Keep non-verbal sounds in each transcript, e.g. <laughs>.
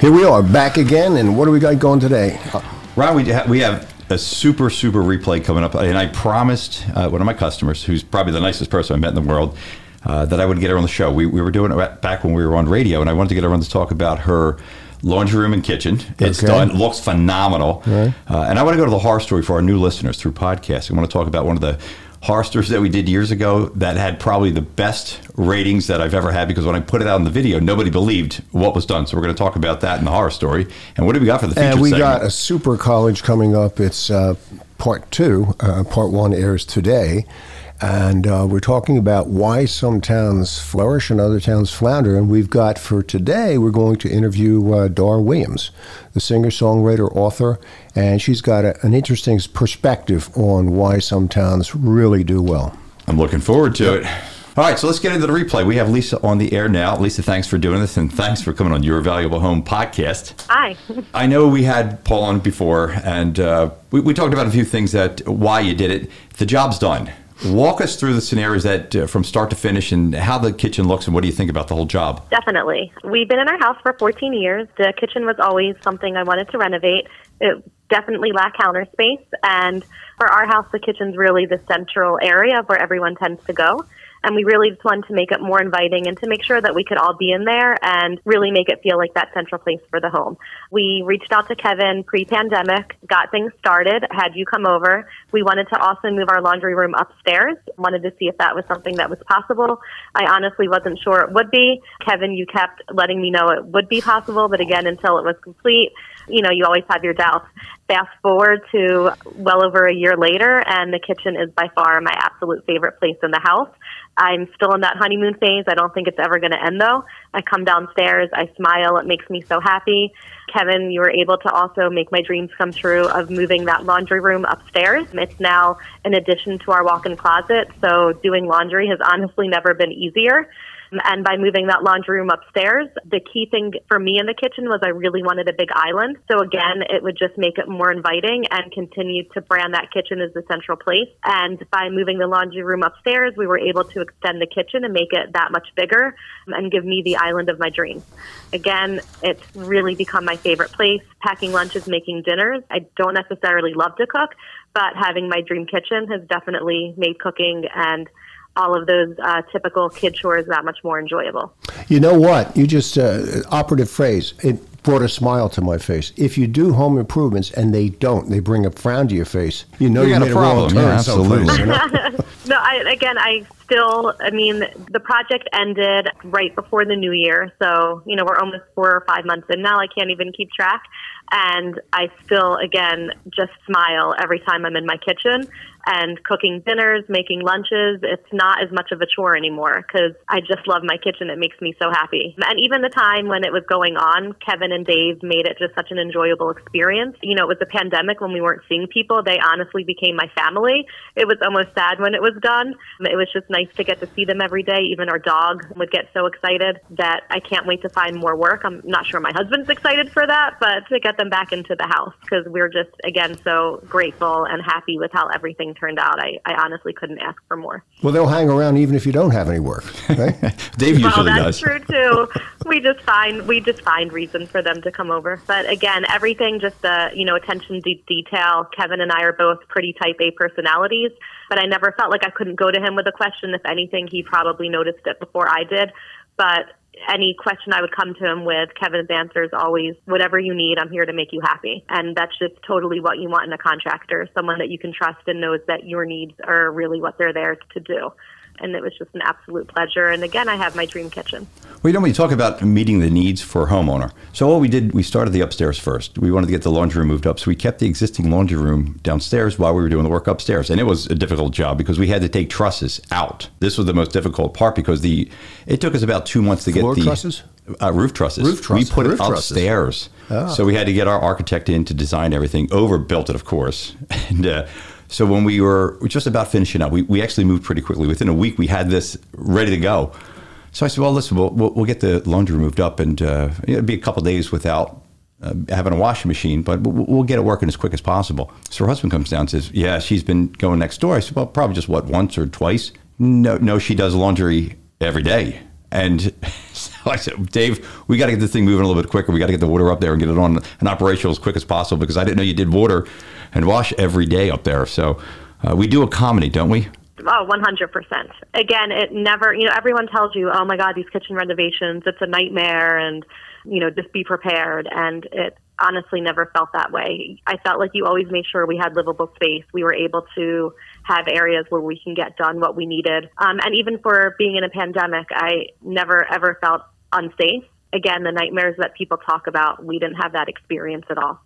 here we are back again. And what do we got going today? Ron, we, ha- we have a super, super replay coming up. And I promised uh, one of my customers, who's probably the nicest person I met in the world, uh, that I would get her on the show. We, we were doing it back when we were on radio, and I wanted to get her on to talk about her laundry room and kitchen. It's Okay. done, looks phenomenal. Right. Uh, and I want to go to the horror story for our new listeners through podcasting. I want to talk about one of the stories that we did years ago that had probably the best ratings that I've ever had because when I put it out in the video, nobody believed what was done. So we're going to talk about that in the horror story. And what do we got for the feature And we segment? got a super college coming up. It's uh, part two. Uh, part one airs today. And uh, we're talking about why some towns flourish and other towns flounder. And we've got for today, we're going to interview uh, Dar Williams, the singer, songwriter, author. And she's got a, an interesting perspective on why some towns really do well. I'm looking forward to it. All right, so let's get into the replay. We have Lisa on the air now. Lisa, thanks for doing this, and thanks for coming on Your Valuable Home podcast. Hi. I know we had Paul on before, and uh, we, we talked about a few things that why you did it. The job's done. Walk us through the scenarios that uh, from start to finish, and how the kitchen looks, and what do you think about the whole job? Definitely. We've been in our house for 14 years. The kitchen was always something I wanted to renovate. It definitely lacked counter space. And for our house, the kitchen's really the central area of where everyone tends to go. And we really just wanted to make it more inviting and to make sure that we could all be in there and really make it feel like that central place for the home. We reached out to Kevin pre pandemic, got things started, had you come over. We wanted to also move our laundry room upstairs, wanted to see if that was something that was possible. I honestly wasn't sure it would be. Kevin, you kept letting me know it would be possible, but again, until it was complete, you know, you always have your doubts. Fast forward to well over a year later, and the kitchen is by far my absolute favorite place in the house. I'm still in that honeymoon phase. I don't think it's ever going to end though. I come downstairs, I smile, it makes me so happy. Kevin, you were able to also make my dreams come true of moving that laundry room upstairs. It's now an addition to our walk in closet, so doing laundry has honestly never been easier. And by moving that laundry room upstairs, the key thing for me in the kitchen was I really wanted a big island. So again, it would just make it more inviting and continue to brand that kitchen as the central place. And by moving the laundry room upstairs, we were able to extend the kitchen and make it that much bigger and give me the island of my dreams. Again, it's really become my favorite place. Packing lunches, making dinners. I don't necessarily love to cook, but having my dream kitchen has definitely made cooking and all of those uh, typical kid chores that much more enjoyable. You know what? You just, uh, operative phrase, it brought a smile to my face. If you do home improvements and they don't, they bring a frown to your face, you know You you, got a made problem. wrong turn Yeah, someplace, absolutely. you know? <laughs> No, I, again, I still, I mean, the project ended right before the new year. So, you know, we're almost four or five months in now. I can't even keep track. And I still, again, just smile every time I'm in my kitchen and cooking dinners, making lunches. It's not as much of a chore anymore because I just love my kitchen. It makes me so happy. And even the time when it was going on, Kevin and Dave made it just such an enjoyable experience. You know, it was a pandemic when we weren't seeing people. They honestly became my family. It was almost sad when it was done. It was just nice to get to see them every day. Even our dog would get so excited that I can't wait to find more work. I'm not sure my husband's excited for that, but to get them back into the house because we're just, again, so grateful and happy with how everything turned out. I, I honestly couldn't ask for more. Well, they'll hang around even if you don't have any work, right? <laughs> Dave Well, usually that's does. true too. we just find we just find reason for them to come over. But again, everything just uh, you know attention to detail. Kevin and I are both pretty type A personalities, but I never felt like I couldn't go to him with a question. If anything, he probably noticed it before I did. But any question I would come to him with, Kevin's answer is always, whatever you need, I'm here to make you happy. And that's just totally what you want in a contractor, someone that you can trust and knows that your needs are really what they're there to do and it was just an absolute pleasure. And again, I have my dream kitchen. Well, you know, when you talk about meeting the needs for a homeowner, so what we did, we started the upstairs first. We wanted to get the laundry room moved up, so we kept the existing laundry room downstairs while we were doing the work upstairs, and it was a difficult job because we had to take trusses out. This was the most difficult part because the it took us about two months to Floor get the trusses? Uh, roof trusses. Roof trusses. We put Roof it upstairs, Ah. so we had to get our architect in to design everything. Overbuilt it, of course, <laughs> and. Uh, so when we were just about finishing up, we, we actually moved pretty quickly. Within a week, we had this ready to go. So I said, "Well, listen, we'll, we'll, we'll get the laundry moved up, and uh, it'll be a couple days without uh, having a washing machine, but we'll, we'll get it working as quick as possible." So her husband comes down and says, "Yeah, she's been going next door." I said, "Well, probably just what once or twice." No, no, she does laundry every day. And <laughs> <laughs> I said, Dave, we got to get this thing moving a little bit quicker. We got to get the water up there and get it on and operational as quick as possible because I didn't know you did water and wash every day up there. So uh, we do accommodate, don't we? Oh, 100%. Again, it never, you know, everyone tells you, oh my God, these kitchen renovations, it's a nightmare and, you know, just be prepared. And it honestly never felt that way. I felt like you always made sure we had livable space. We were able to have areas where we can get done what we needed. Um, and even for being in a pandemic, I never ever felt unsafe. Again, the nightmares that people talk about, we didn't have that experience at all.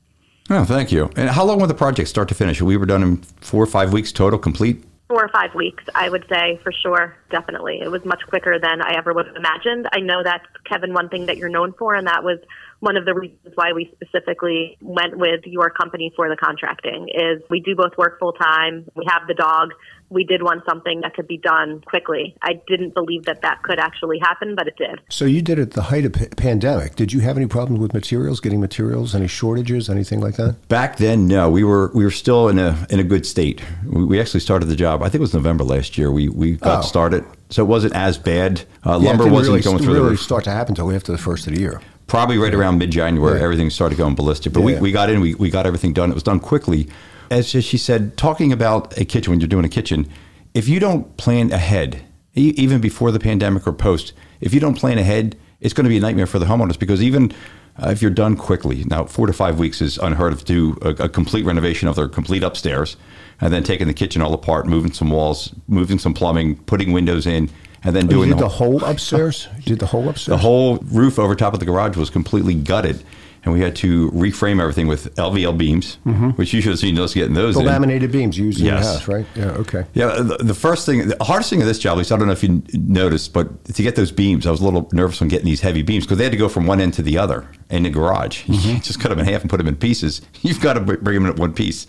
Oh, thank you. And how long would the project start to finish? We were done in four or five weeks total, complete. four or five weeks, I would say for sure, definitely. It was much quicker than I ever would have imagined. I know that's Kevin one thing that you're known for, and that was one of the reasons why we specifically went with your company for the contracting. Is we do both work full time. We have the dog. We did want something that could be done quickly. I didn't believe that that could actually happen, but it did. So you did it at the height of p- pandemic. Did you have any problems with materials, getting materials, any shortages, anything like that? Back then, no, we were we were still in a in a good state. We, we actually started the job. I think it was November last year. We we got Oh. started, so it wasn't as bad. Uh, Yeah, it lumber didn't wasn't really, going through really the roof. start to happen until after the first of the year. Probably right around mid January, Yeah. everything started going ballistic. But we, Yeah. we got in, we, we got everything done. It was done quickly. As she said, talking about a kitchen when you're doing a kitchen, if you don't plan ahead, even before the pandemic or post, if you don't plan ahead, it's going to be a nightmare for the homeowners because even uh, if you're done quickly, now four to five weeks is unheard of to do a, a complete renovation of their complete upstairs and then taking the kitchen all apart, moving some walls, moving some plumbing, putting windows in, and then Oh, doing the the whole, whole upstairs? You did the whole upstairs? the whole roof over top of the garage was completely gutted. And we had to reframe everything with LVL beams, which you should have seen us getting those Mm-hmm. The in. laminated beams you use in Yes. house, right? Yeah, okay. Yeah, the, the first thing, the hardest thing of this job, at least I don't know if you noticed, but to get those beams, I was a little nervous on getting these heavy beams because they had to go from one end to the other in the garage. You <laughs> Mm-hmm. can't just cut them in half and put them in pieces. <laughs> You've got to bring them in one piece.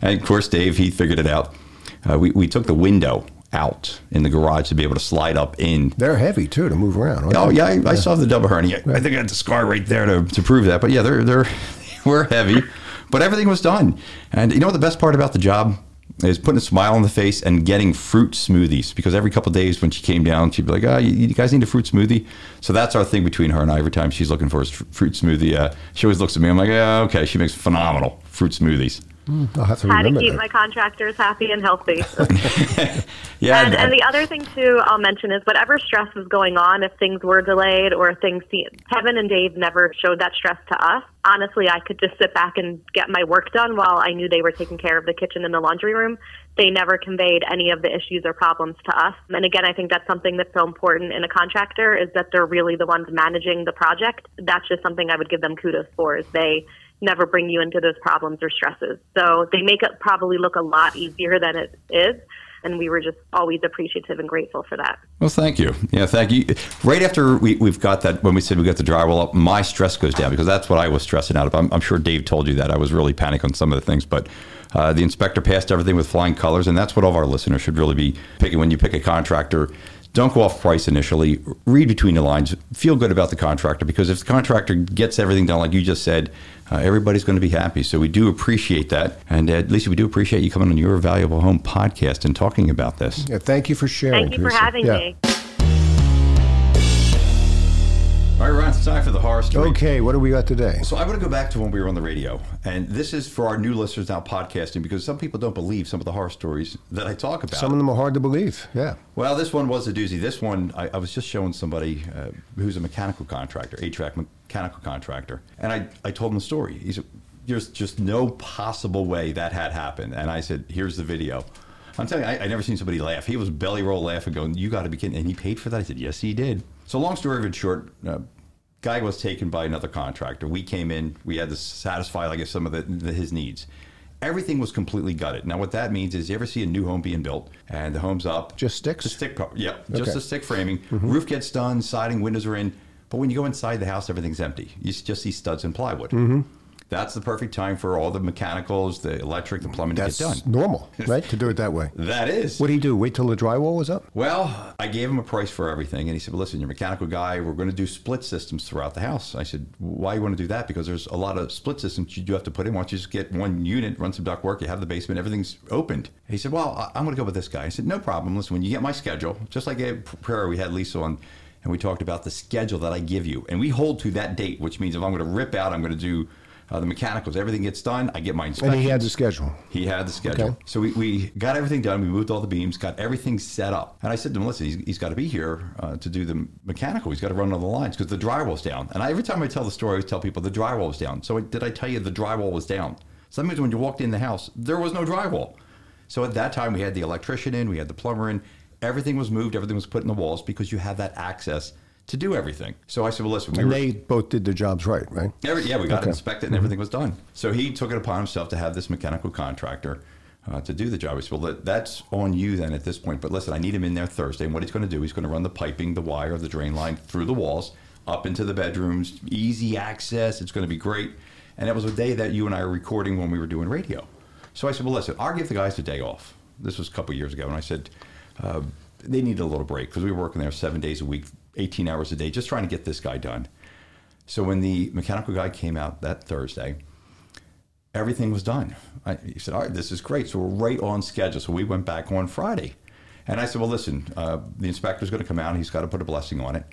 And of course, Dave, he figured it out. Uh, we, we took the window out in the garage to be able to slide up in. They're heavy too to move around. aren't Oh yeah, I, I saw the double hernia. I think I had the scar right there to, to prove that. But yeah, they're they're <laughs> we're heavy, but everything was done. And you know what the best part about the job is putting a smile on the face and getting fruit smoothies. Because every couple of days when she came down, she'd be like, "Ah, you, you guys need a fruit smoothie." So that's our thing between her and I. Every time she's looking for a fruit smoothie, uh, she always looks at me. I'm like, "Yeah, okay." She makes phenomenal fruit smoothies. Mm, I'll have to How to keep that. my contractors happy and healthy. <laughs> <laughs> Yeah, and, and the other thing too, I'll mention is whatever stress was going on, if things were delayed or things, Kevin and Dave never showed that stress to us. Honestly, I could just sit back and get my work done while I knew they were taking care of the kitchen and the laundry room. They never conveyed any of the issues or problems to us. And again, I think that's something that's so important in a contractor is that they're really the ones managing the project. That's just something I would give them kudos for is they never bring you into those problems or stresses. So they make it probably look a lot easier than it is. And we were just always appreciative and grateful for that. Well, thank you. Yeah, thank you. Right after we, we've got that, when we said we got the drywall up, my stress goes down because that's what I was stressing out of. I'm, I'm sure Dave told you that. I was really panicked on some of the things, but uh, the inspector passed everything with flying colors, and that's what all of our listeners should really be picking when you pick a contractor. Don't go off price initially. Read between the lines. Feel good about the contractor because if the contractor gets everything done, like you just said, uh, everybody's going to be happy. So we do appreciate that. And uh, at least we do appreciate you coming on your Valuable Home podcast and talking about this. Yeah, thank you for sharing. Thank you for Teresa. having Yeah. me. All right, Ron, it's time for the horror story. Okay, what do we got today? So I want to go back to when we were on the radio, and this is for our new listeners now podcasting because some people don't believe some of the horror stories that I talk about. Some of them are hard to believe. Yeah. Well, this one was a doozy. This one, I, I was just showing somebody uh, who's a mechanical contractor, HVAC mechanical contractor, and I, I told him the story. He said, "There's just no possible way that had happened." And I said, "Here's the video." I'm telling you, I, I never seen somebody laugh. He was belly roll laughing, going, "You got to be kidding!" And he paid for that. I said, "Yes, he did." So, long story of it short, uh, guy was taken by another contractor. We came in. We had to satisfy, I guess, some of the, the, his needs. Everything was completely gutted. Now, what that means is, you ever see a new home being built and the home's up? Just sticks? The stick, yep, Okay. just the stick framing. Roof gets done, siding, windows are in. But when you go inside the house, everything's empty. You just see studs and plywood. That's the perfect time for all the mechanicals, the electric, the plumbing That's to get done. normal, <laughs> right? To do it that way. That is. What do you do? Wait till the drywall was up? Well, I gave him a price for everything, and he said, "Well, listen, you're a mechanical guy. We're going to do split systems throughout the house." I said, "Why you want to do that? Because there's a lot of split systems you do have to put in. Why don't you just get one unit, run some duct work, you have the basement, everything's opened?" He said, "Well, I- I'm going to go with this guy." I said, "No problem. Listen, when you get my schedule, just like at prayer, we had Lisa on." And we talked about the schedule that I give you, and we hold to that date, which means if I'm going to rip out, I'm going to do uh, the mechanicals. Everything gets done. I get my inspection. And he had the schedule. He had the schedule. Okay. So we, we got everything done. We moved all the beams, got everything set up. And I said to him, listen, he's, he's got to be here uh, to do the mechanical. He's got to run all the lines because the drywall's down. And I, every time I tell the story, I always tell people the drywall was down. So did I tell you the drywall was down? So that means when you walked in the house, there was no drywall. So at that time, we had the electrician in, we had the plumber in. Everything was moved, everything was put in the walls because you have that access to do everything. So I said, well, listen, we And were- they both did their jobs right, right? Every, yeah, we got Okay. it inspected and everything was done. So he took it upon himself to have this mechanical contractor uh, to do the job. He said, well, that, that's on you then at this point. But listen, I need him in there Thursday. And what he's going to do, he's going to run the piping, the wire, the drain line through the walls, up into the bedrooms, easy access. It's going to be great. And it was a day that you and I were recording when we were doing radio. So I said, well, listen, I'll give the guys a day off. This was a couple years ago. And I said, uh, they needed a little break because we were working there seven days a week, 18 hours a day, just trying to get this guy done. So when the mechanical guy came out that Thursday, everything was done. I, he said, "All right, this is great." So we're right on schedule. So we went back on Friday, and I said, "Well, listen, uh, the inspector's going to come out. He's got to put a blessing on it."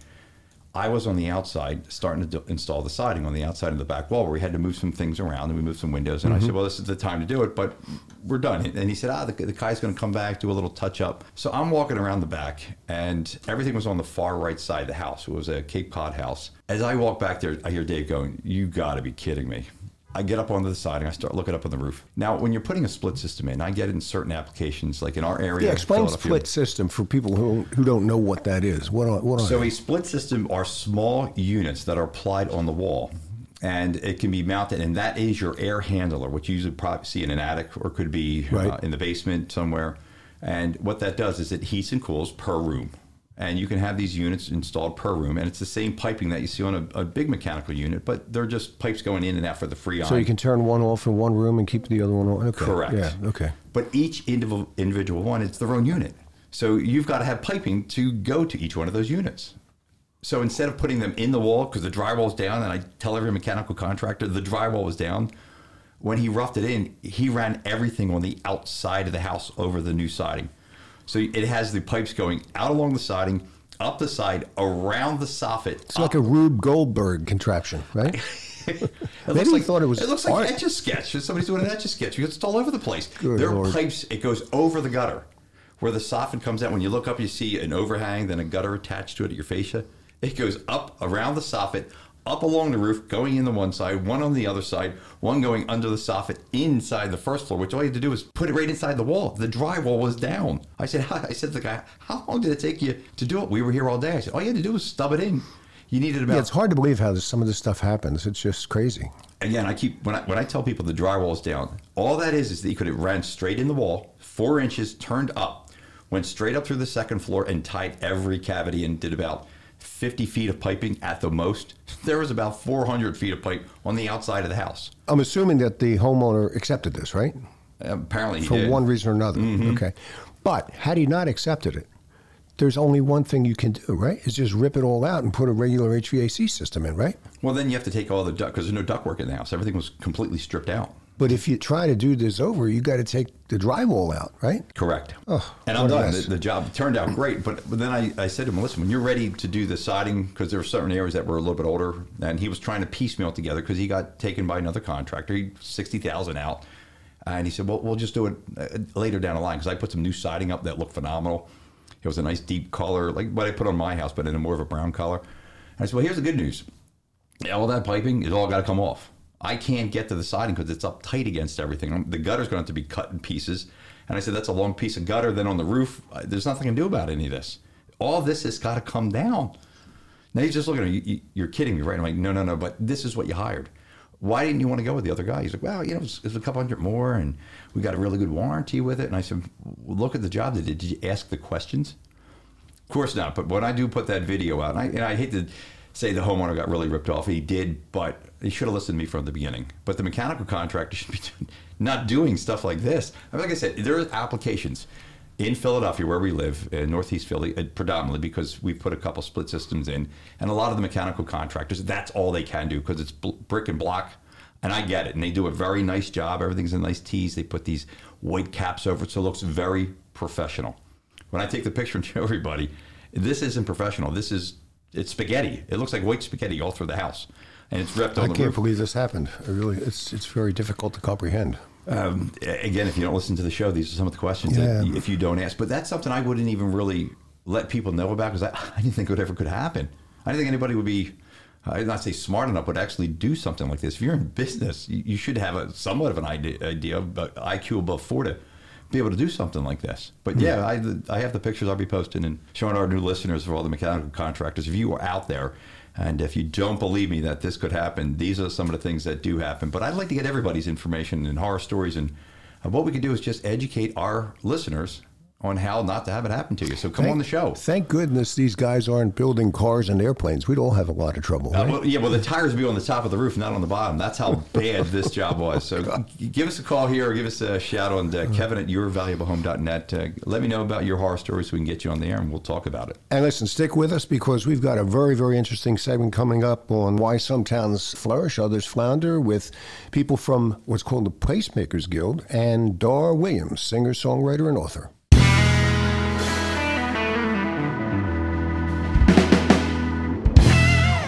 I was on the outside starting to do, install the siding on the outside of the back wall where we had to move some things around and we moved some windows. And I said, well, this is the time to do it, but we're done. And he said, ah, the, the guy's going to come back, do a little touch up. So I'm walking around the back and everything was on the far right side of the house. It was a Cape Cod house. As I walk back there, I hear Dave going, you got to be kidding me. I get up onto the siding. I start looking up on the roof. Now, when you're putting a split system in, I get it in certain applications, like in our area. Yeah, explain split system for people who who don't know what that is. What are, what are So a split system are small units that are applied on the wall. And it can be mounted, and that is your air handler, which you usually probably see in an attic or could be uh, in the basement somewhere. And what that does is it heats and cools per room. And you can have these units installed per room, and it's the same piping that you see on a, a big mechanical unit, but they're just pipes going in and out for the freon. So you can turn one off in one room and keep the other one on. Okay. Correct. Yeah. Okay. But each individual individual one, it's their own unit. So you've got to have piping to go to each one of those units. So instead of putting them in the wall because the drywall's down, and I tell every mechanical contractor the drywall was down, when he roughed it in, he ran everything on the outside of the house over the new siding. So it has the pipes going out along the siding, up the side, around the soffit. It's like a Rube Goldberg contraption, right? <laughs> It Maybe looks like, thought it was It looks like art. etch a sketch. Somebody's doing an etch a sketch because it's all over the place. Good there Lord. are pipes. It goes over the gutter, where the soffit comes out. When you look up, you see an overhang, then a gutter attached to it at your fascia. It goes up around the soffit, up along the roof, going in the one side, one on the other side, one going under the soffit inside the first floor. Which all you had to do was put it right inside the wall. The drywall was down. I said, <laughs> I said to the guy, "How long did it take you to do it?" We were here all day. I said, "All you had to do was stub it in." You needed about Yeah, it's hard to believe how this, some of this stuff happens. It's just crazy. again, I keep when I when I tell people the drywall is down, all that is is that you could have ran straight in the wall, four inches turned up, went straight up through the second floor and tied every cavity and did about 50 feet of piping at the most. There was about 400 feet of pipe on the outside of the house. I'm assuming that the homeowner accepted this, right? Apparently, he For did. one reason or another. Mm-hmm. Okay. But had he not accepted it, there's only one thing you can do, right? Is just rip it all out and put a regular HVAC system in, right? Well, then you have to take all the duct because there's no duct work in the house. Everything was completely stripped out. But if you try to do this over, you got to take the drywall out, right? Correct. Oh, and I'm done. The, the job turned out great, but, but then I, I said to him, listen, when you're ready to do the siding, because there were certain areas that were a little bit older, and he was trying to piecemeal together because he got taken by another contractor. He sixty thousand out, and he said, well, we'll just do it uh, later down the line because I put some new siding up that looked phenomenal. It was a nice deep color, like what I put on my house, but in a more of a brown color. And I said, well, here's the good news. All that piping is all got to come off. I can't get to the siding because it's up tight against everything. The gutter's going to have to be cut in pieces. And I said, that's a long piece of gutter. Then on the roof, there's nothing I can do about any of this. All this has got to come down. Now he's just looking at me, "You- you're kidding me, right? I'm like, no, no, no, but this is what you hired. Why didn't you want to go with the other guy? He's like, well, you know, it's, it's a couple hundred more and we got a really good warranty with it. And I said, well, look at the job they did. Did you ask the questions? Of course not. But when I do put that video out, and I, and I hate to say the homeowner got really ripped off, he did, but he should have listened to me from the beginning. But the mechanical contractor should be doing, <laughs> not doing stuff like this. I mean, like I said, there are applications in Philadelphia where we live, in Northeast Philly, uh, predominantly because we've put a couple split systems in, and a lot of the mechanical contractors, that's all they can do because it's bl- brick and block. And I get it. And they do a very nice job. Everything's in nice tees. They put these white caps over it so it looks very professional. When I take the picture <laughs> and show everybody, this isn't professional. This is it's spaghetti. It looks like white spaghetti all through the house, and it's wrapped on I the can't roof. believe this happened. I really, it's it's very difficult to comprehend. Um, again, if you don't listen to the show, these are some of the questions that if you don't ask. But that's something I wouldn't even really let people know about because I, <laughs> I didn't think it ever could happen. I didn't think anybody would be, I'd not say smart enough, but actually do something like this. If you're in business, you, you should have a somewhat of an idea, idea but IQ above four to be able to do something like this. But yeah, I, I have the pictures I'll be posting and showing our new listeners of all the mechanical contractors. If you are out there and if you don't believe me that this could happen, these are some of the things that do happen. But I'd like to get everybody's information and horror stories. And uh, what we could do is just educate our listeners on how not to have it happen to you. So come on the show. Thank goodness these guys aren't building cars and airplanes. We'd all have a lot of trouble. Uh, well, yeah, well, the tires would be on the top of the roof, not on the bottom. That's how <laughs> bad this job was. So g- give us a call here or give us a shout on uh, Kevin at yourvaluablehome.net. Uh, let me know about your horror stories so we can get you on the air and we'll talk about it. And listen, stick with us because we've got a very, very interesting segment coming up on why some towns flourish, others flounder, with people from what's called the Placemakers Guild and Dar Williams, singer, songwriter, and author.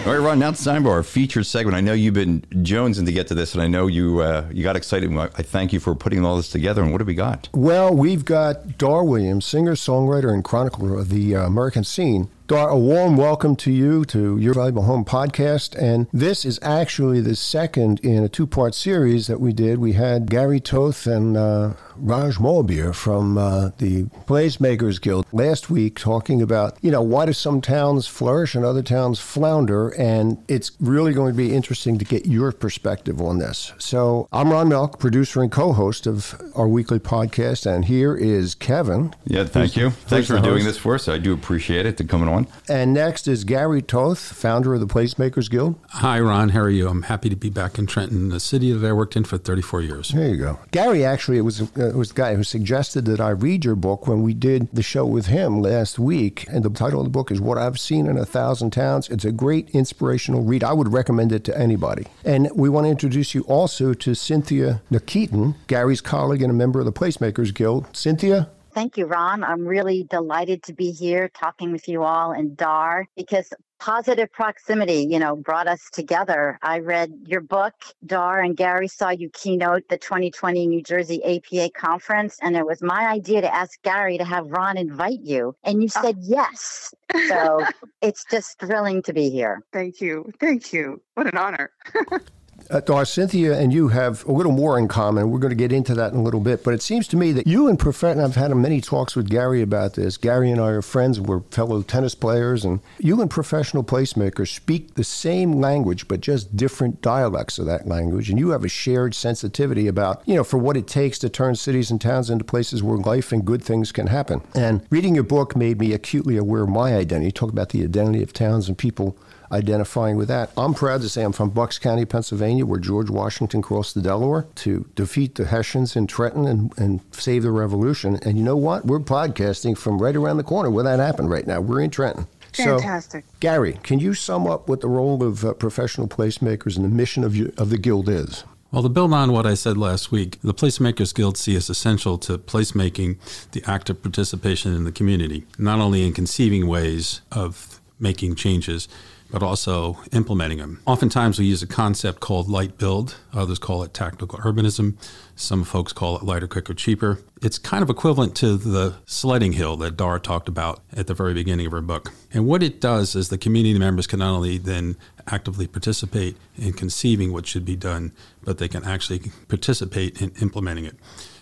All right, Ron. Now it's time for our featured segment. I know you've been jonesing to get to this, and I know you uh, you got excited. I thank you for putting all this together. And what do we got? Well, we've got Dar Williams, singer, songwriter, and chronicler of the uh, American scene. Dar, a warm welcome to you to Your Valuable Home podcast. And this is actually the second in a two part series that we did. We had Gary Toth and uh, Raj Molbir from uh, the Placemakers Guild last week talking about, you know, why do some towns flourish and other towns flounder? And it's really going to be interesting to get your perspective on this. So I'm Ron Melk, producer and co host of our weekly podcast. And here is Kevin. Yeah, thank you. Thanks for doing this for us. I do appreciate it. To coming on. And next is Gary Toth, founder of the Placemakers Guild. Hi, Ron. How are you? I'm happy to be back in Trenton, the city that I worked in for 34 years. There you go. Gary actually was uh, was the guy who suggested that I read your book when we did the show with him last week. And the title of the book is What I've Seen in a Thousand Towns. It's a great inspirational read. I would recommend it to anybody. And we want to introduce you also to Cynthia Nikitin, Gary's colleague and a member of the Placemakers Guild. Cynthia, Thank you, Ron. I'm really delighted to be here talking with you all and Dar because positive proximity, you know, brought us together. I read your book, Dar, and Gary saw you keynote the 2020 New Jersey APA conference. And it was my idea to ask Gary to have Ron invite you. And you ah. said yes. So <laughs> it's just thrilling to be here. Thank you. Thank you. What an honor. <laughs> Uh, Dar, Cynthia and you have a little more in common. We're going to get into that in a little bit. But it seems to me that you and Prof, and I've had many talks with Gary about this. Gary and I are friends. We're fellow tennis players. And you and professional placemakers speak the same language, but just different dialects of that language. And you have a shared sensitivity about, you know, for what it takes to turn cities and towns into places where life and good things can happen. And reading your book made me acutely aware of my identity. Talk about the identity of towns and people identifying with that. I'm proud to say I'm from Bucks County, Pennsylvania, where George Washington crossed the Delaware to defeat the Hessians in Trenton and, and save the revolution. And you know what? We're podcasting from right around the corner where that happened right now. We're in Trenton. Fantastic. So, Gary, can you sum up what the role of uh, professional placemakers and the mission of, you, of the guild is? Well, to build on what I said last week, the Placemakers Guild see as essential to placemaking the active participation in the community, not only in conceiving ways of making changes, but also implementing them. Oftentimes, we use a concept called light build. Others call it tactical urbanism. Some folks call it lighter, quicker, cheaper. It's kind of equivalent to the sledding hill that Dar talked about at the very beginning of her book. And what it does is the community members can not only then actively participate in conceiving what should be done, but they can actually participate in implementing it.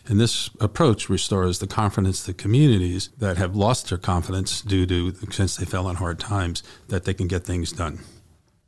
And this approach restores the confidence of the communities that have lost their confidence due to, since they fell on hard times, that they can get things done.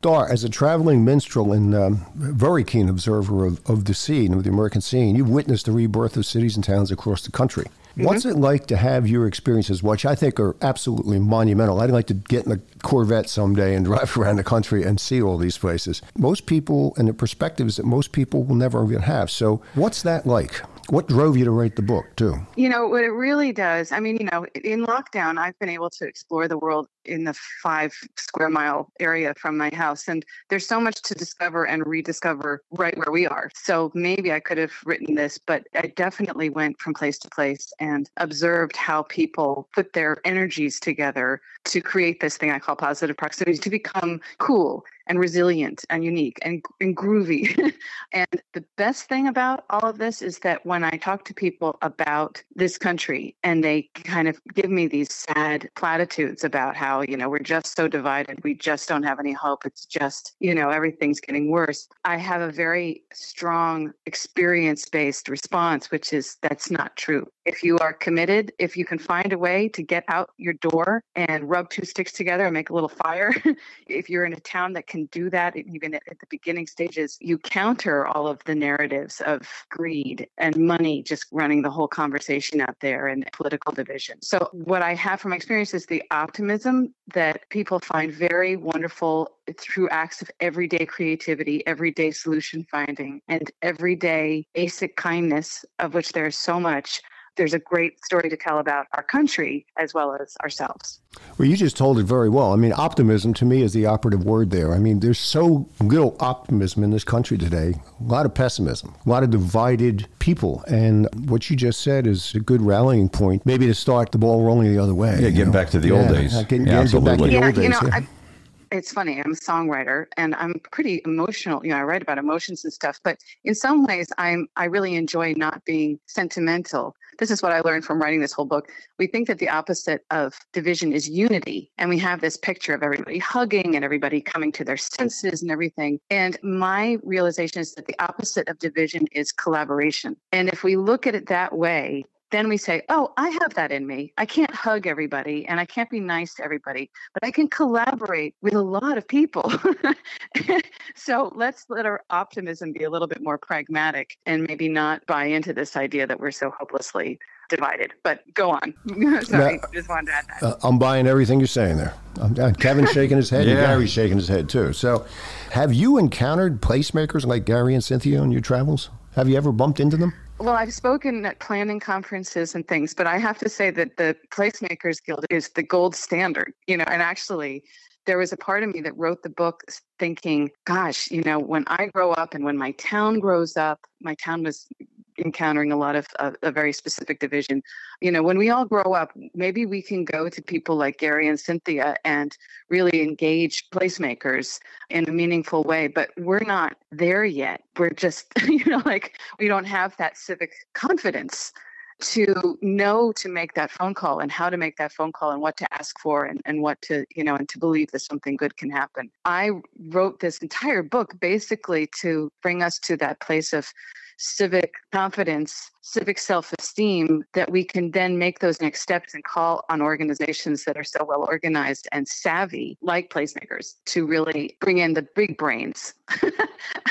Dar, as a traveling minstrel and um, very keen observer of, of the scene, of the American scene, you've witnessed the rebirth of cities and towns across the country. Mm-hmm. What's it like to have your experiences, which I think are absolutely monumental? I'd like to get in a Corvette someday and <laughs> drive around the country and see all these places. Most people, and the perspectives that most people will never even have. So, what's that like? What drove you to write the book, too? You know, what it really does, I mean, you know, in lockdown, I've been able to explore the world in the five square mile area from my house. And there's so much to discover and rediscover right where we are. So maybe I could have written this, but I definitely went from place to place and observed how people put their energies together to create this thing I call positive proximity to become cool and resilient and unique and, and groovy. <laughs> and the best thing about all of this is that when I talk to people about this country and they kind of give me these sad platitudes about how, you know, we're just so divided, we just don't have any hope, it's just, you know, everything's getting worse, I have a very strong experience based response, which is that's not true. If you are committed, if you can find a way to get out your door and rub two sticks together and make a little fire, <laughs> if you're in a town that can do that, even at, the beginning stages, you counter all of the narratives of greed and money just running the whole conversation out there and political division. So, what I have from experience is the optimism that people find very wonderful through acts of everyday creativity, everyday solution finding, and everyday basic kindness, of which there's so much there's a great story to tell about our country as well as ourselves. Well, you just told it very well. I mean, optimism to me is the operative word there. I mean, there's so little optimism in this country today, a lot of pessimism, a lot of divided people. And what you just said is a good rallying point, maybe to start the ball rolling the other way. Yeah, getting know? back to the yeah, old days. Getting, yeah, getting back to the yeah, old days. You know, yeah. I, it's funny i'm a songwriter and i'm pretty emotional you know i write about emotions and stuff but in some ways i'm i really enjoy not being sentimental. This is what i learned from writing this whole book. We think that the opposite of division is unity and we have this picture of everybody hugging and everybody coming to their senses and everything and my realization is that the opposite of division is collaboration. And if we look at it that way then we say, oh, I have that in me. I can't hug everybody and I can't be nice to everybody, but I can collaborate with a lot of people. <laughs> so let's let our optimism be a little bit more pragmatic and maybe not buy into this idea that we're so hopelessly divided. But go on. <laughs> Sorry, now, just wanted to add that. Uh, I'm buying everything you're saying there. Uh, Kevin's shaking his head, yeah. and Gary's shaking his head too. So, have you encountered placemakers like Gary and Cynthia on your travels? Have you ever bumped into them? Well, I've spoken at planning conferences and things, but I have to say that the Placemakers Guild is the gold standard, you know, and actually there was a part of me that wrote the book thinking, gosh, you know, when I grow up and when my town grows up, my town was encountering a lot of uh, a very specific division. You know, when we all grow up, maybe we can go to people like Gary and Cynthia and really engage placemakers in a meaningful way. But we're not there yet. We're just, <laughs> you know, like we don't have that civic confidence to know to make that phone call and how to make that phone call and what to ask for and, and what to, you know, and to believe that something good can happen. I wrote this entire book basically to bring us to that place of civic confidence, civic self esteem, that we can then make those next steps and call on organizations that are so well organized and savvy, like placemakers, to really bring in the big brains. <laughs>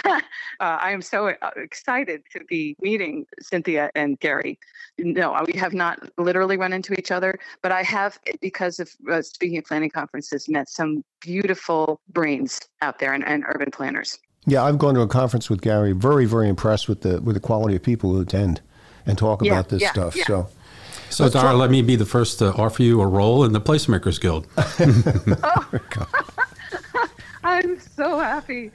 uh, I am so uh, excited to be meeting Cynthia and Gary. No, we have not literally run into each other, but I have, because of uh, speaking at planning conferences, met some beautiful brains out there and, and urban planners. Yeah, I've gone to a conference with Gary. Very, very impressed with the with the quality of people who attend and talk yeah, about this yeah, stuff. Yeah. So, so Dara, let me be the first to offer you a role in the Placemakers Guild. <laughs> oh. <laughs> I'm so happy.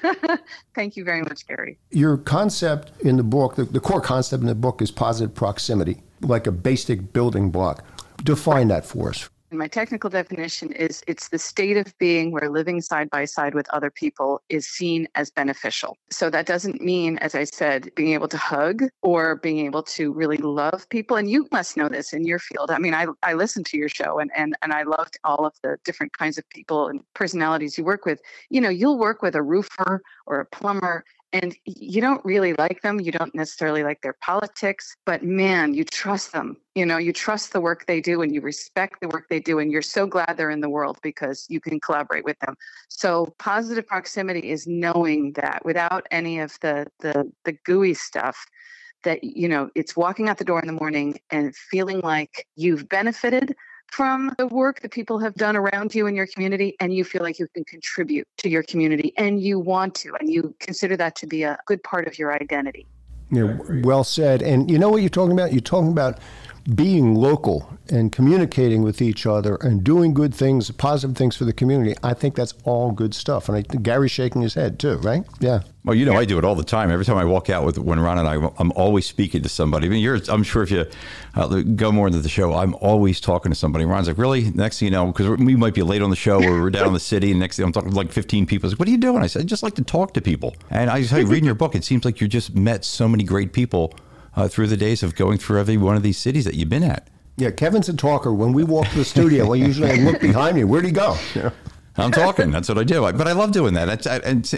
<laughs> Thank you very much, Gary. Your concept in the book, the, the core concept in the book is positive proximity, like a basic building block. Define that for us. And my technical definition is it's the state of being where living side by side with other people is seen as beneficial. So that doesn't mean, as I said, being able to hug or being able to really love people. And you must know this in your field. I mean, I, I listened to your show and, and, and I loved all of the different kinds of people and personalities you work with. You know, you'll work with a roofer or a plumber and you don't really like them you don't necessarily like their politics but man you trust them you know you trust the work they do and you respect the work they do and you're so glad they're in the world because you can collaborate with them. So positive proximity is knowing that without any of the the the gooey stuff that you know it's walking out the door in the morning and feeling like you've benefited from the work that people have done around you in your community and you feel like you can contribute to your community and you want to and you consider that to be a good part of your identity. Yeah, well said. And you know what you're talking about? You're talking about being local and communicating with each other and doing good things, positive things for the community, I think that's all good stuff. And I think Gary's shaking his head too, right? Yeah. Well, you know, I do it all the time. Every time I walk out with when Ron and I, I'm always speaking to somebody. I mean, you're, I'm sure if you uh, go more into the show, I'm always talking to somebody. Ron's like, really? Next thing you know, because we might be late on the show or we're down in the city, and next thing I'm talking to like 15 people. Like, what are you doing? I said, I just like to talk to people. And I tell you, reading your book, it seems like you just met so many great people uh, through the days of going through every one of these cities that you've been at. Yeah, Kevin's a talker. When we walk to the studio, I usually I look behind me. Where'd he go? Yeah. I'm talking. That's what I do. But I love doing that. That's, and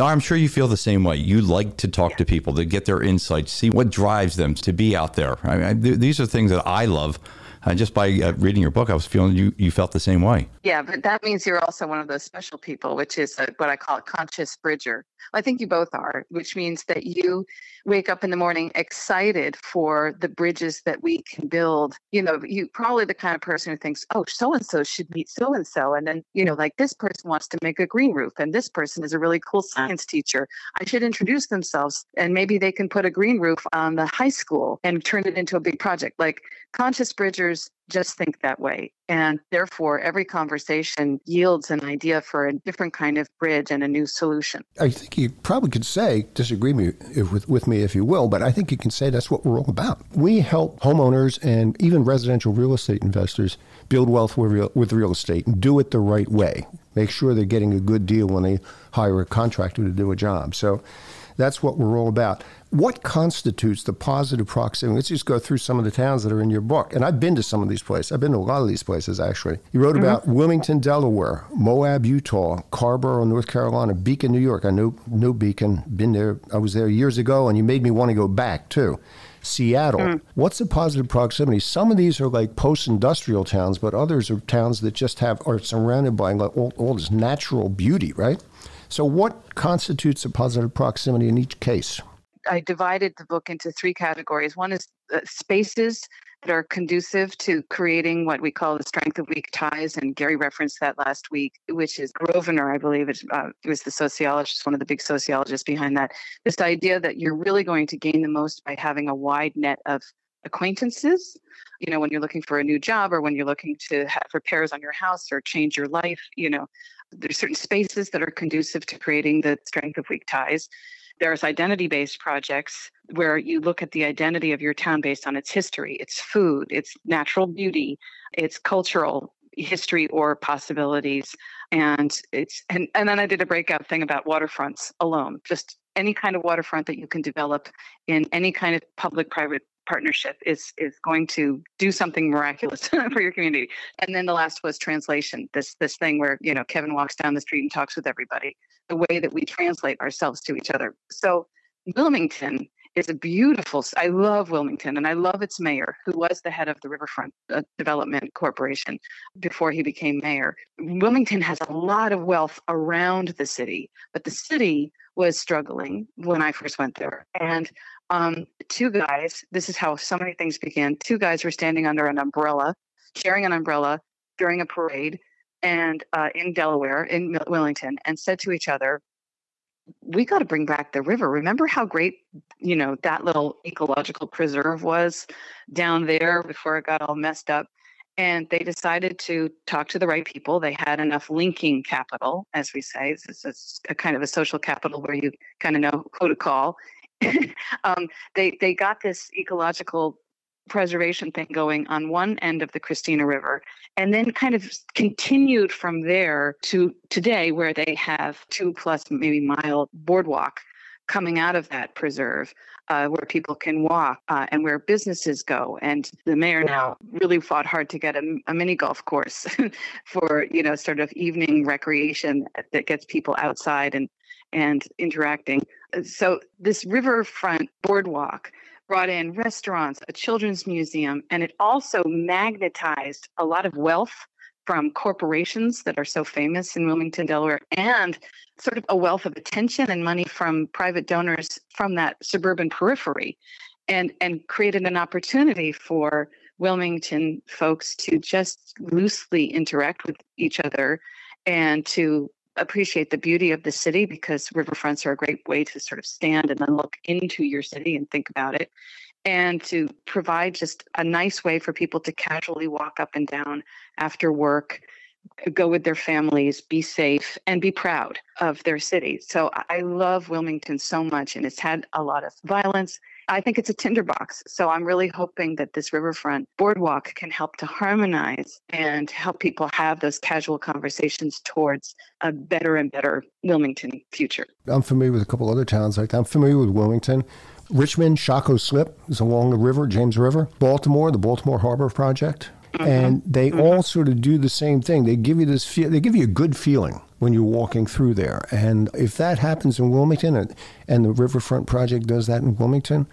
I'm sure you feel the same way. You like to talk to people to get their insights, see what drives them to be out there. I mean, these are things that I love uh, just by uh, reading your book, I was feeling you you felt the same way. Yeah, but that means you're also one of those special people, which is a, what I call a conscious bridger. I think you both are, which means that you wake up in the morning excited for the bridges that we can build. You know, you probably the kind of person who thinks, oh, so and so should meet so and so. And then, you know, like this person wants to make a green roof, and this person is a really cool uh-huh. science teacher. I should introduce themselves, and maybe they can put a green roof on the high school and turn it into a big project. Like conscious bridgers just think that way. And therefore, every conversation yields an idea for a different kind of bridge and a new solution. I think you probably could say, disagree me uh, with, with me if you will, but I think you can say that's what we're all about. We help homeowners and even residential real estate investors build wealth with real, with real estate and do it the right way. Make sure they're getting a good deal when they hire a contractor to do a job. So that's what we're all about. What constitutes the positive proximity? Let's just go through some of the towns that are in your book. And I've been to some of these places. I've been to a lot of these places, actually. You wrote mm-hmm. about Wilmington, Delaware, Moab, Utah, Carrboro, North Carolina, Beacon, New York. I know, know Beacon, been there. I was there years ago, and you made me want to go back, too. Seattle. Mm. What's the positive proximity? Some of these are like post-industrial towns, but others are towns that just have are surrounded by all, all this natural beauty, right? So, what constitutes a positive proximity in each case? I divided the book into three categories. One is uh, spaces that are conducive to creating what we call the strength of weak ties. And Gary referenced that last week, which is Granovetter, I believe it, uh, was the sociologist, one of the big sociologists behind that. This idea that you're really going to gain the most by having a wide net of acquaintances you know when you're looking for a new job or when you're looking to have repairs on your house or change your life you know there's certain spaces that are conducive to creating the strength of weak ties. There's identity based projects where you look at the identity of your town based on its history, its food, its natural beauty, its cultural history or possibilities. And it's and, and then I did a breakout thing about waterfronts alone, just any kind of waterfront that you can develop in any kind of public private partnership is is going to do something miraculous <laughs> for your community. And then the last was translation. This this thing where you know Kevin walks down the street and talks with everybody. The way that we translate ourselves to each other. So Wilmington is a beautiful. I love Wilmington, and I love its mayor, who was the head of the Riverfront uh, Development Corporation before he became mayor. Wilmington has a lot of wealth around the city, but the city was struggling when I first went there, and um, two guys, this is how so many things began. Two guys were standing under an umbrella, sharing an umbrella during a parade and uh, in Delaware, in Wilmington, and said to each other, we got to bring back the river. Remember how great, you know, that little ecological preserve was down there before it got all messed up? and they decided to talk to the right people. They had enough linking capital, as we say. This is a kind of a social capital where you kind of know who to call. <laughs> um, they they got this ecological preservation thing going on one end of the Christina River, and then kind of continued from there to today, where they have two plus maybe mile boardwalk coming out of that preserve uh, where people can walk uh, and where businesses go. And the mayor now really fought hard to get a, a mini golf course <laughs> for, you know, sort of evening recreation that gets people outside and, and interacting. Uh, so this riverfront boardwalk brought in restaurants, a children's museum, and it also magnetized a lot of wealth from corporations that are so famous in Wilmington, Delaware, and sort of a wealth of attention and money from private donors from that suburban periphery, and and created an opportunity for Wilmington folks to just loosely interact with each other and to appreciate the beauty of the city because riverfronts are a great way to sort of stand and then look into your city and think about it and to provide just a nice way for people to casually walk up and down after work go with their families, be safe, and be proud of their city. So I love Wilmington so much, and it's had a lot of violence. I think it's a tinderbox. So I'm really hoping that this riverfront boardwalk can help to harmonize and help people have those casual conversations towards a better and better Wilmington future. I'm familiar with a couple other towns like that. I'm familiar with Wilmington. Richmond, Shockoe Slip is along the river, James River. Baltimore, the Baltimore Harbor Project. Mm-hmm. And they mm-hmm. all sort of do the same thing. They give you this feel, they give you a good feeling when you're walking through there. And if that happens in Wilmington and, and the Riverfront Project does that in Wilmington,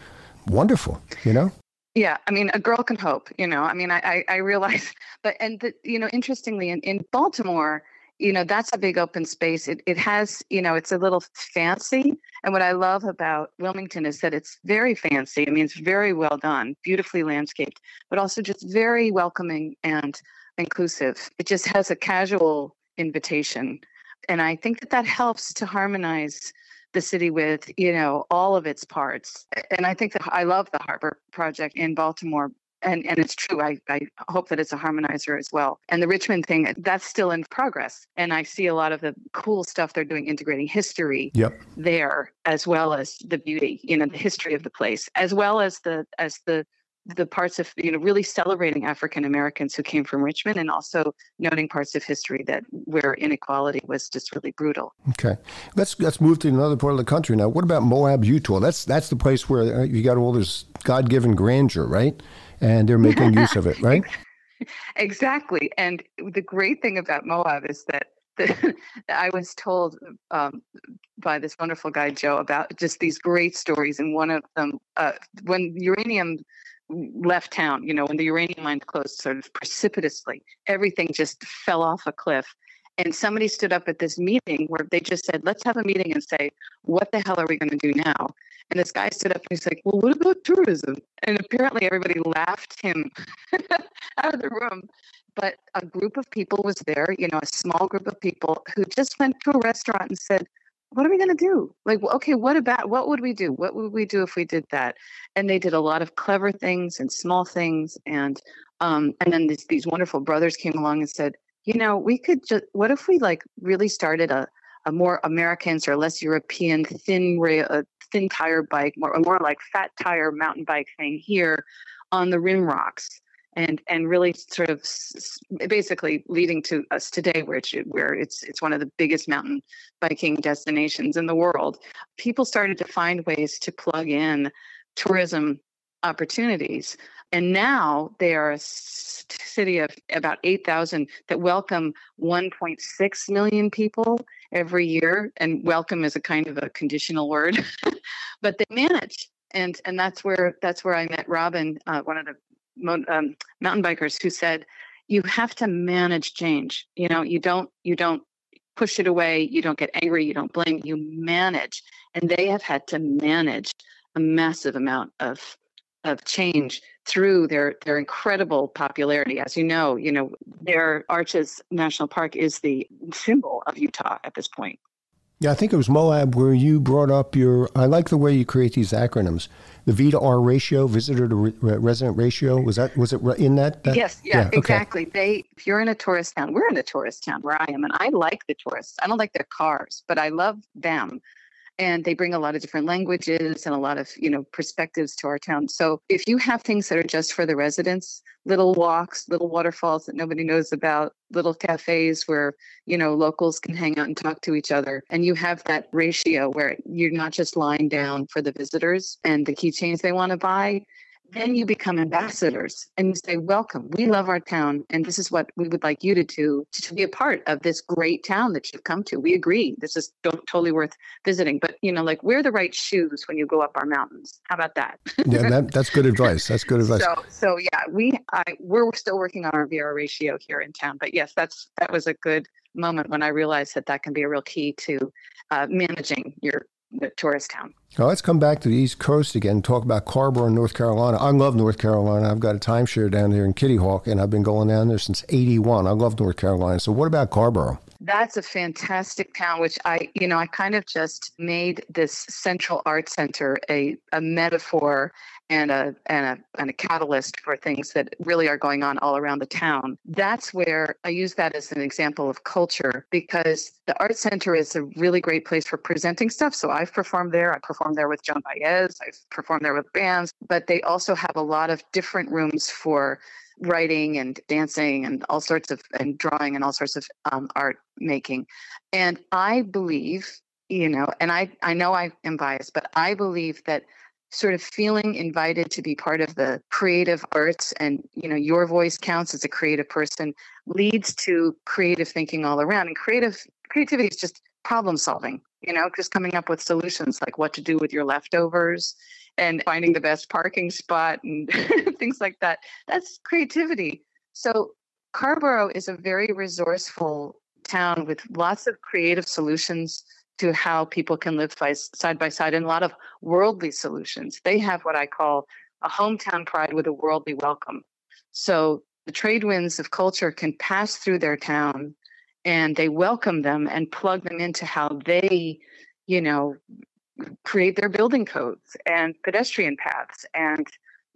wonderful, you know? Yeah, I mean, a girl can hope, you know. I mean, I, I, I realize, <laughs> but, and, the, you know, interestingly, in, in Baltimore, you know that's a big open space. It, it has you know it's a little fancy and what i love about wilmington is that it's very fancy. I mean it's very well done beautifully landscaped but also just very welcoming and inclusive. It just has a casual invitation and i think that that helps to harmonize the city with you know all of its parts. And i think that i love the harbor project in baltimore and and it's true. I, I hope that it's a harmonizer as well. And the Richmond thing, that's still in progress. And I see a lot of the cool stuff they're doing, integrating history yep. there as well as the beauty, you know, the history of the place, as well as the as the the parts of you know really celebrating African Americans who came from Richmond and also noting parts of history that where inequality was just really brutal. Okay, let's let's move to another part of the country now. What about Moab, Utah? That's that's the place where uh, you got all this God given grandeur, right? And they're making use of it, right? <laughs> exactly. And the great thing about Moab is that <laughs> the, I was told um, by this wonderful guy Joe about just these great stories, and one of them, uh, when uranium left town, you know, when the uranium mine closed sort of precipitously, everything just fell off a cliff. And somebody stood up at this meeting where they just said, let's have a meeting and say, what the hell are we going to do now? And this guy stood up and he's like, well, what about tourism? And apparently everybody laughed him <laughs> out of the room. But a group of people was there, you know, a small group of people who just went to a restaurant and said, what are we going to do? Like, okay, what about, what would we do? What would we do if we did that? And they did a lot of clever things and small things. And, um, and then these, these wonderful brothers came along and said, you know, we could just, what if we like really started a more Americans or less European thin rail, uh, thin tire bike, more, a more like fat tire mountain bike thing here on the rim rocks. And, and really sort of basically leading to us today where it should, where it's it's one of the biggest mountain biking destinations in the world people started to find ways to plug in tourism opportunities and now they are a city of about 8,000 that welcome 1.6 million people every year. And welcome is a kind of a conditional word, <laughs> but they manage. And, and that's where that's where I met Robin, uh, one of the um, mountain bikers, who said, "You have to manage change. You know, you don't you don't push it away. You don't get angry. You don't blame. You manage." And they have had to manage a massive amount of of change through their their incredible popularity. As you know, you know their Arches National Park is the symbol of Utah at this point. Yeah, I think it was Moab where you brought up your. I like the way you create these acronyms. The V to R ratio, visitor to re- resident ratio. Was that was it in that? that? Yes, yeah, yeah okay. exactly. They, if you're in a tourist town, we're in a tourist town where I am, and I like the tourists. I don't like their cars, but I love them and they bring a lot of different languages and a lot of you know perspectives to our town. So if you have things that are just for the residents little walks little waterfalls that nobody knows about little cafes where you know locals can hang out and talk to each other and you have that ratio where you're not just lying down for the visitors and the keychains they want to buy then you become ambassadors and you say, Welcome, we love our town, and this is what we would like you to do to be a part of this great town that you've come to. We agree. This is totally worth visiting. But, you know, like wear the right shoes when you go up our mountains. How about that? yeah, that, that's good advice. That's good advice. So, so yeah, we, I, we're still working on our VR ratio here in town. But yes, that's, that was a good moment when I realized that that can be a real key to uh, managing your the tourist town. Now let's come back to the East Coast again. Talk about Carrboro, North Carolina. I love North Carolina. I've got a timeshare down there in Kitty Hawk, and I've been going down there since '81. I love North Carolina. So, what about Carrboro? That's a fantastic town, which I, you know, I kind of just made this Central Art Center a, a metaphor and a and a and a catalyst for things that really are going on all around the town. That's where I use that as an example of culture because the art center is a really great place for presenting stuff. So I've performed there. I performed there with Joan Baez. I've performed there with bands, but they also have a lot of different rooms for writing and dancing and all sorts of and drawing and all sorts of um, art making. And I believe, you know, and I I know I am biased, but I believe that sort of feeling invited to be part of the creative arts and you know your voice counts as a creative person leads to creative thinking all around and creative creativity is just problem solving you know just coming up with solutions like what to do with your leftovers and finding the best parking spot and <laughs> things like that that's creativity so Carrboro is a very resourceful town with lots of creative solutions to how people can live by, side by side and a lot of worldly solutions. They have what I call a hometown pride with a worldly welcome. So the trade winds of culture can pass through their town and they welcome them and plug them into how they, you know, create their building codes and pedestrian paths and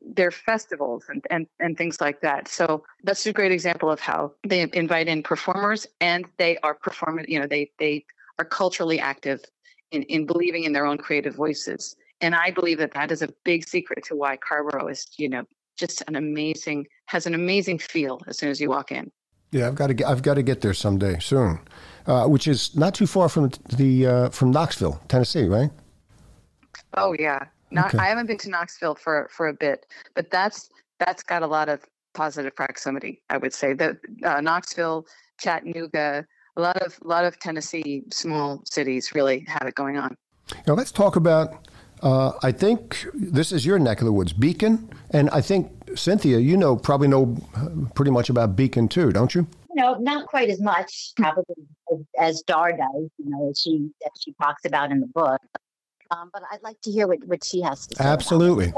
their festivals and, and, and things like that. So that's a great example of how they invite in performers and they are performing, you know, they they are culturally active in, in believing in their own creative voices. And I believe that that is a big secret to why Carrboro is, you know, just an amazing, has an amazing feel as soon as you walk in. Yeah, I've got to get, I've got to get there someday soon, uh, which is not too far from the uh, from Knoxville, Tennessee, right? Oh yeah, not okay. I haven't been to Knoxville for for a bit, but that's that's got a lot of positive proximity. I would say that uh, Knoxville, Chattanooga, a lot of a lot of Tennessee small cities really have it going on. Now let's talk about. Uh, I think this is your neck of the woods, Beacon, and I think Cynthia, you know, probably know uh, pretty much about Beacon too, don't you? No, not quite as much, probably as Dar does. You know, as she as she talks about in the book. Um, but I'd like to hear what, what she has to say. Absolutely.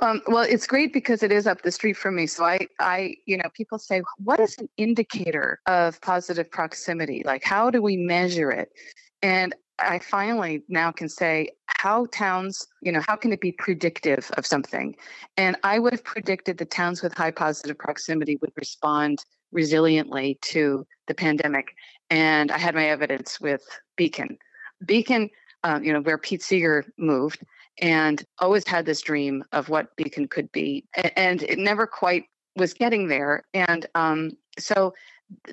Um, well, it's great because it is up the street from me. So I, I, you know, people say, what is an indicator of positive proximity? Like, how do we measure it? And I finally now can say how towns, you know, how can it be predictive of something? And I would have predicted the towns with high positive proximity would respond resiliently to the pandemic. And I had my evidence with Beacon. Beacon, um, you know, where Pete Seeger moved, and always had this dream of what Beacon could be. And it never quite was getting there. And um, so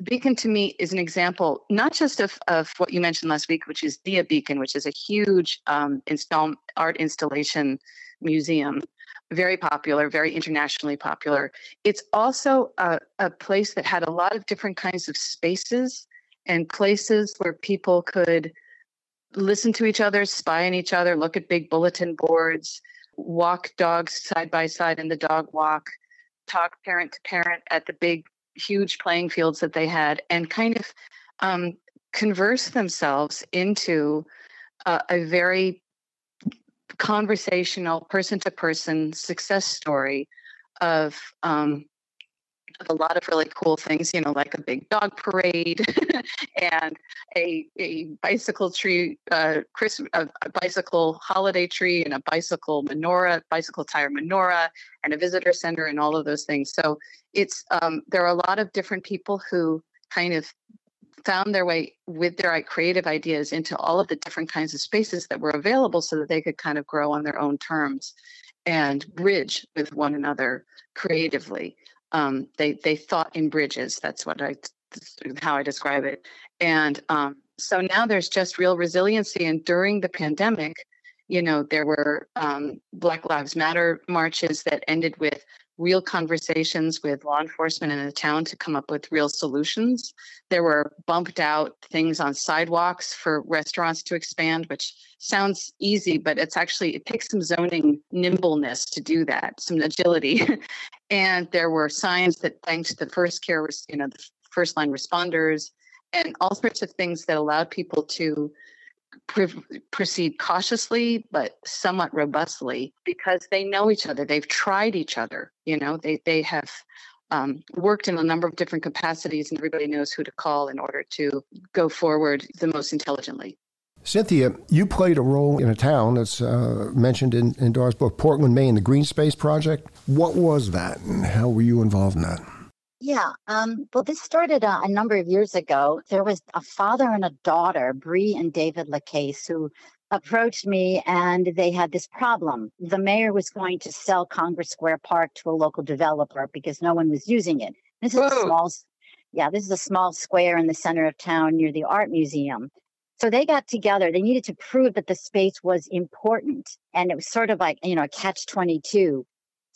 Beacon to me is an example, not just of, of what you mentioned last week, which is Dia Beacon, which is a huge um, install, art installation museum, very popular, very internationally popular. It's also a, a place that had a lot of different kinds of spaces and places where people could listen to each other, spy on each other, look at big bulletin boards, walk dogs side by side in the dog walk, talk parent to parent at the big, huge playing fields that they had, and kind of um, converse themselves into uh, a very conversational, person to person success story of um, of a lot of really cool things, you know, like a big dog parade <laughs> and a, a bicycle tree, uh, Chris, a, a, bicycle holiday tree and a bicycle menorah, bicycle tire menorah and a visitor center and all of those things. So it's, um, there are a lot of different people who kind of found their way with their creative ideas into all of the different kinds of spaces that were available so that they could kind of grow on their own terms and bridge with one another creatively. Um, they they thought in bridges. That's what I how I describe it. And um, so now there's just real resiliency. And during the pandemic, you know, there were um, Black Lives Matter marches that ended with real conversations with law enforcement in the town to come up with real solutions. There were bumped out things on sidewalks for restaurants to expand, which sounds easy, but it's actually, it takes some zoning nimbleness to do that, some agility. <laughs> and there were signs that thanked the first care, you know, the first line responders and all sorts of things that allowed people to proceed cautiously but somewhat robustly because they know each other they've tried each other you know they they have um, worked in a number of different capacities and everybody knows who to call in order to go forward the most intelligently Cynthia, you played a role in a town that's uh, mentioned in, in Dar's book, Portland, Maine, the Green Space Project. What was that, and how were you involved in that? Yeah. Um, well, this started uh, a number of years ago. There was a father and a daughter, Bree and David LaCasse, who approached me and they had this problem. The mayor was going to sell Congress Square Park to a local developer because no one was using it. This is Whoa. a small, yeah, this is a small square in the center of town near the art museum. So they got together. They needed to prove that the space was important. And it was sort of like, you know, a catch 22.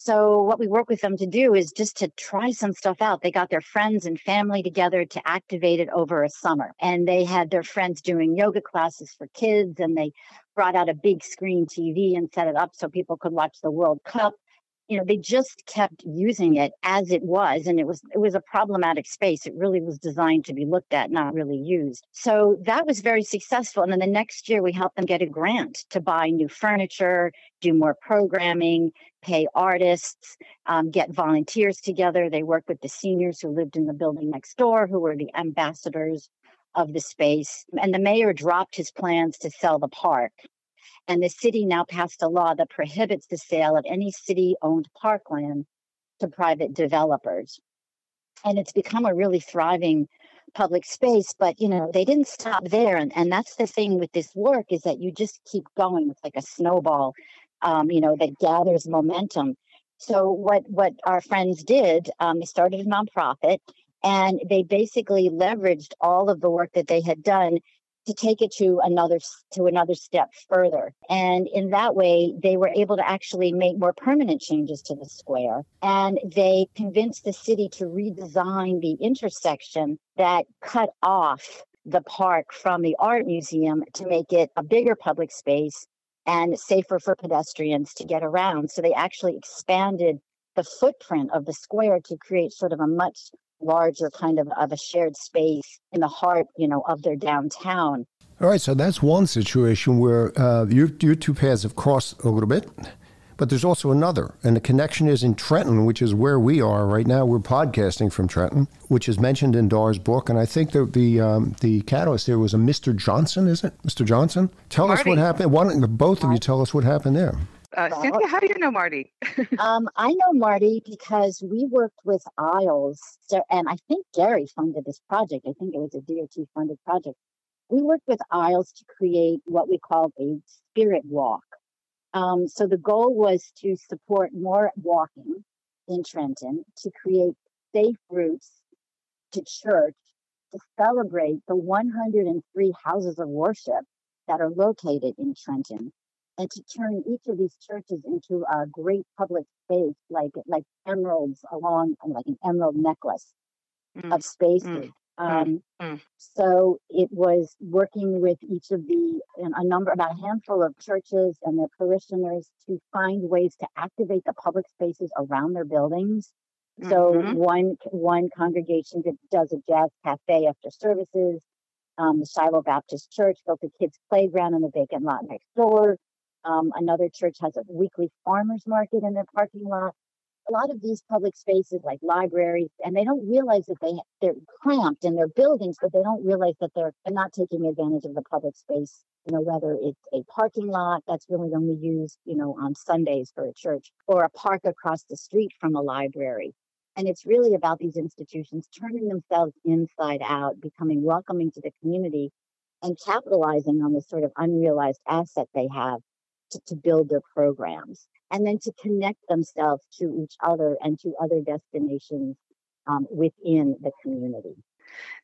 So what we work with them to do is just to try some stuff out. They got their friends and family together to activate it over a summer. And they had their friends doing yoga classes for kids and they brought out a big screen TV and set it up so people could watch the World Cup you know they just kept using it as it was and it was it was a problematic space. It really was designed to be looked at not really used. So that was very successful and then the next year we helped them get a grant to buy new furniture do more programming pay artists um, get volunteers together. They worked with the seniors who lived in the building next door who were the ambassadors of the space and the mayor dropped his plans to sell the park and the city now passed a law that prohibits the sale of any city owned parkland to private developers. And it's become a really thriving public space, but you know, they didn't stop there. And, and that's the thing with this work is that you just keep going. It's like a snowball, um, you know, that gathers momentum. So what what our friends did, um, they started a nonprofit and they basically leveraged all of the work that they had done to take it to another to another step further. And in that way they were able to actually make more permanent changes to the square. And they convinced the city to redesign the intersection that cut off the park from the art museum to make it a bigger public space and safer for pedestrians to get around. So they actually expanded the footprint of the square to create sort of a much larger kind of, of a shared space in the heart, you know, of their downtown. All right, so that's one situation where uh, your, your two paths have crossed a little bit, but there's also another, and the connection is in Trenton, which is where we are right now. We're podcasting from Trenton, which is mentioned in Dar's book, and I think that the, um, the catalyst there was a Mr. Johnson, is it, Mr. Johnson? Tell Marty. us what happened. Why don't both of you tell us what happened there? Uh, Cynthia, how do you know Marty? <laughs> um, I know Marty because we worked with Isles, so, and I think Gary funded this project. I think it was a DOT funded project. We worked with Isles to create what we called a spirit walk. Um, so the goal was to support more walking in Trenton, to create safe routes to church, to celebrate the 103 houses of worship that are located in Trenton and to turn each of these churches into a great public space, like like emeralds along like an emerald necklace mm. of spaces. Mm. Um, mm. So it was working with each of the a number, about a handful of churches and their parishioners to find ways to activate the public spaces around their buildings. So mm-hmm. one one congregation does a jazz cafe after services. Um, the Shiloh Baptist Church built a kids' playground in the vacant lot next door. Um, another church has a weekly farmers market in their parking lot. a lot of these public spaces like libraries and they don't realize that they they're cramped in their buildings but they don't realize that they're, they're not taking advantage of the public space you know whether it's a parking lot that's really only used you know on sundays for a church or a park across the street from a library and it's really about these institutions turning themselves inside out becoming welcoming to the community and capitalizing on this sort of unrealized asset they have to, to build their programs and then to connect themselves to each other and to other destinations um, within the community.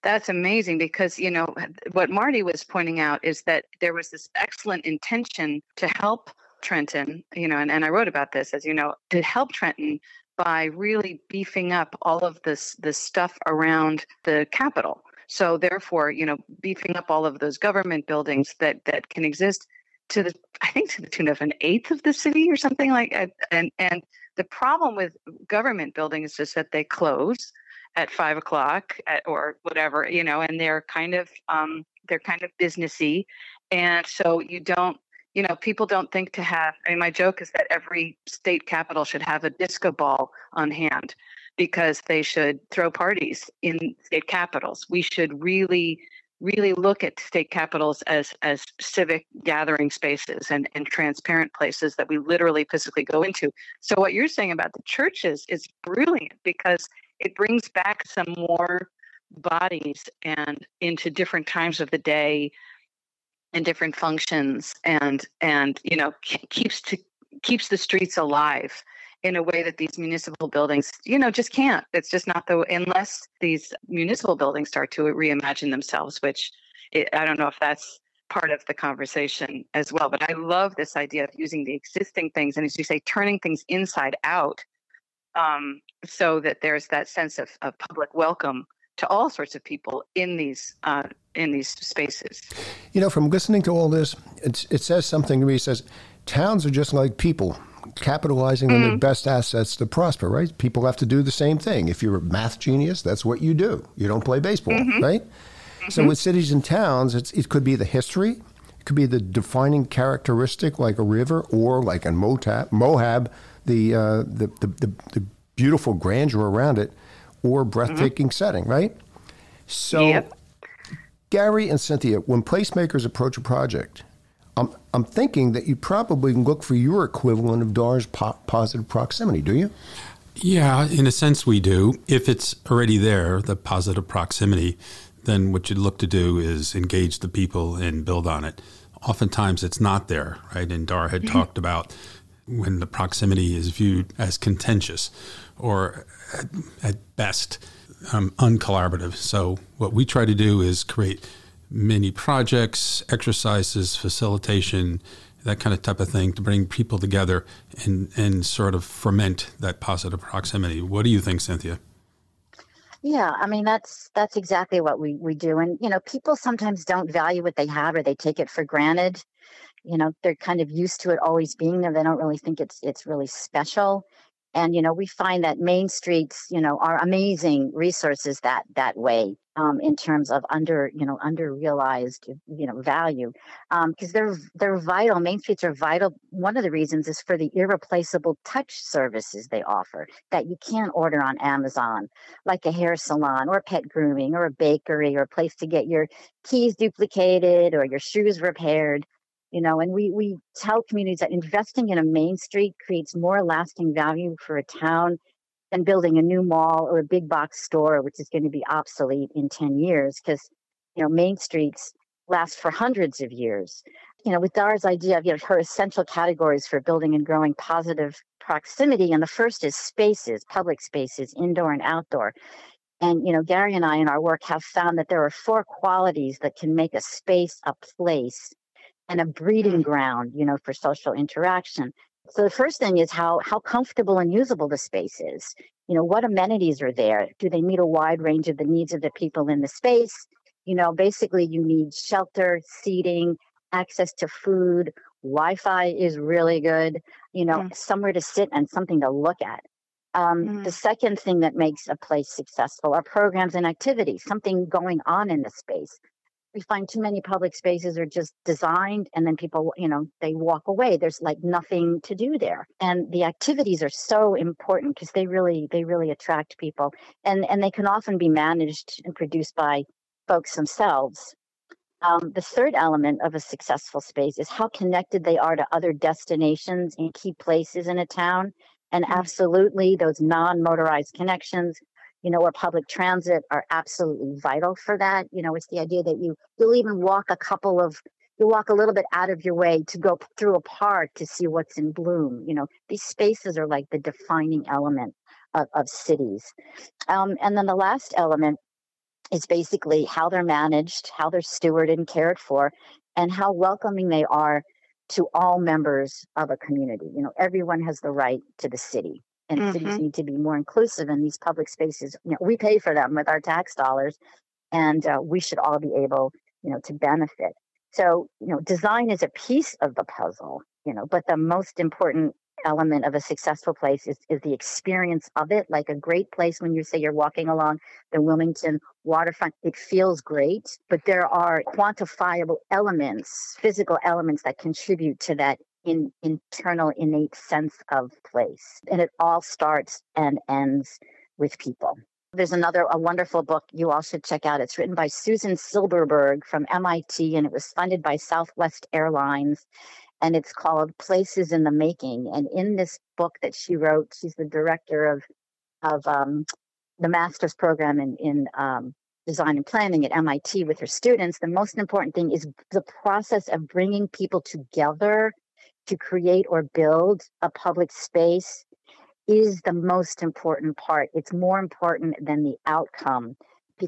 That's amazing because, you know, what Marty was pointing out is that there was this excellent intention to help Trenton, you know, and, and I wrote about this, as you know, to help Trenton by really beefing up all of this this stuff around the capital. So therefore, you know, beefing up all of those government buildings that that can exist to the I think to the tune of an eighth of the city or something like that. And and the problem with government buildings is just that they close at five o'clock at, or whatever, you know, and they're kind of um, they're kind of businessy, and so you don't. You know, people don't think to have. I mean, my joke is that every state capital should have a disco ball on hand because they should throw parties in state capitals. We should really really look at state capitals as as civic gathering spaces and, and transparent places that we literally physically go into. So what you're saying about the churches is brilliant because it brings back some more bodies and into different times of the day and different functions and and you know keeps to keeps the streets alive in a way that these municipal buildings, you know, just can't. It's just not the unless these municipal buildings start to reimagine themselves, which it, I don't know if that's part of the conversation as well. But I love this idea of using the existing things and, as you say, turning things inside out, um, so that there's that sense of, of public welcome to all sorts of people in these uh, in these spaces. You know, from listening to all this, it says something to me. It says towns are just like people capitalizing mm. on their best assets to prosper, right? People have to do the same thing. If you're a math genius, that's what you do. You don't play baseball, mm-hmm. right? Mm-hmm. So with cities and towns, it could be the history, it could be the defining characteristic like a river or like in Moab, Moab the, uh, the, the, the, the, beautiful grandeur around it or breathtaking mm-hmm. setting, right? So, yep. Gary and Cynthia, when placemakers approach a project, I'm, I'm thinking that you probably can look for your equivalent of Dar's po- positive proximity, do you? Yeah, in a sense, we do. If it's already there, the positive proximity, then what you look to do is engage the people and build on it. Oftentimes, it's not there, right? And Dar had mm-hmm. talked about when the proximity is viewed as contentious or at, at best um, uncollaborative. So, what we try to do is create many projects, exercises, facilitation, that kind of type of thing to bring people together and, and sort of ferment that positive proximity. What do you think, Cynthia? Yeah, I mean that's that's exactly what we we do, and you know people sometimes don't value what they have or they take it for granted. You know they're kind of used to it always being there. They don't really think it's it's really special, and you know we find that main streets you know are amazing resources that that way um, in terms of under you know under realized you know value because um, they're they're vital main streets are vital. One of the reasons is for the irreplaceable touch services they offer that you can't order on amazon like a hair salon or pet grooming or a bakery or a place to get your keys duplicated or your shoes repaired you know and we we tell communities that investing in a main street creates more lasting value for a town than building a new mall or a big box store, which is going to be obsolete in 10 years because, you know, main streets last for hundreds of years. You know, with Dar's idea of you know, her essential categories for building and growing positive proximity, and the first is spaces, public spaces, indoor and outdoor. And, you know, Gary and I in our work have found that there are four qualities that can make a space a place and a breeding mm. ground, you know, for social interaction. So the first thing is how how comfortable and usable the space is. You know, what amenities are there? Do they meet a wide range of the needs of the people in the space? You know, basically you need shelter, seating, access to food, Wi-Fi is really good, you know, mm. somewhere to sit and something to look at. Um, mm. The second thing that makes a place successful are programs and activities, something going on in the space. We find too many public spaces are just designed and then people you know they walk away. There's like nothing to do there. And the activities are so important because they really they really attract people. And and they can often be managed and produced by folks themselves. Um, the third element of a successful space is how connected they are to other destinations and key places in a town. And mm-hmm. absolutely those non-motorized connections you know, or public transit are absolutely vital for that. You know, it's the idea that you you'll even walk a couple of you walk a little bit out of your way to go through a park to see what's in bloom. You know, these spaces are like the defining element of, of cities. Um, and then the last element is basically how they're managed, how they're stewarded and cared for, and how welcoming they are to all members of a community. You know, everyone has the right to the city and mm-hmm. cities need to be more inclusive in these public spaces. You know, we pay for them with our tax dollars, and uh, we should all be able, you know, to benefit. So, you know, design is a piece of the puzzle, you know, but the most important element of a successful place is, is the experience of it. Like a great place when you say you're walking along the Wilmington waterfront, it feels great, but there are quantifiable elements, physical elements that contribute to that in internal innate sense of place. And it all starts and ends with people. There's another a wonderful book you all should check out. It's written by Susan Silberberg from MIT and it was funded by Southwest Airlines and it's called Places in the Making. And in this book that she wrote, she's the director of of um, the master's program in in um, design and planning at MIT with her students. The most important thing is the process of bringing people together to create or build a public space is the most important part. It's more important than the outcome.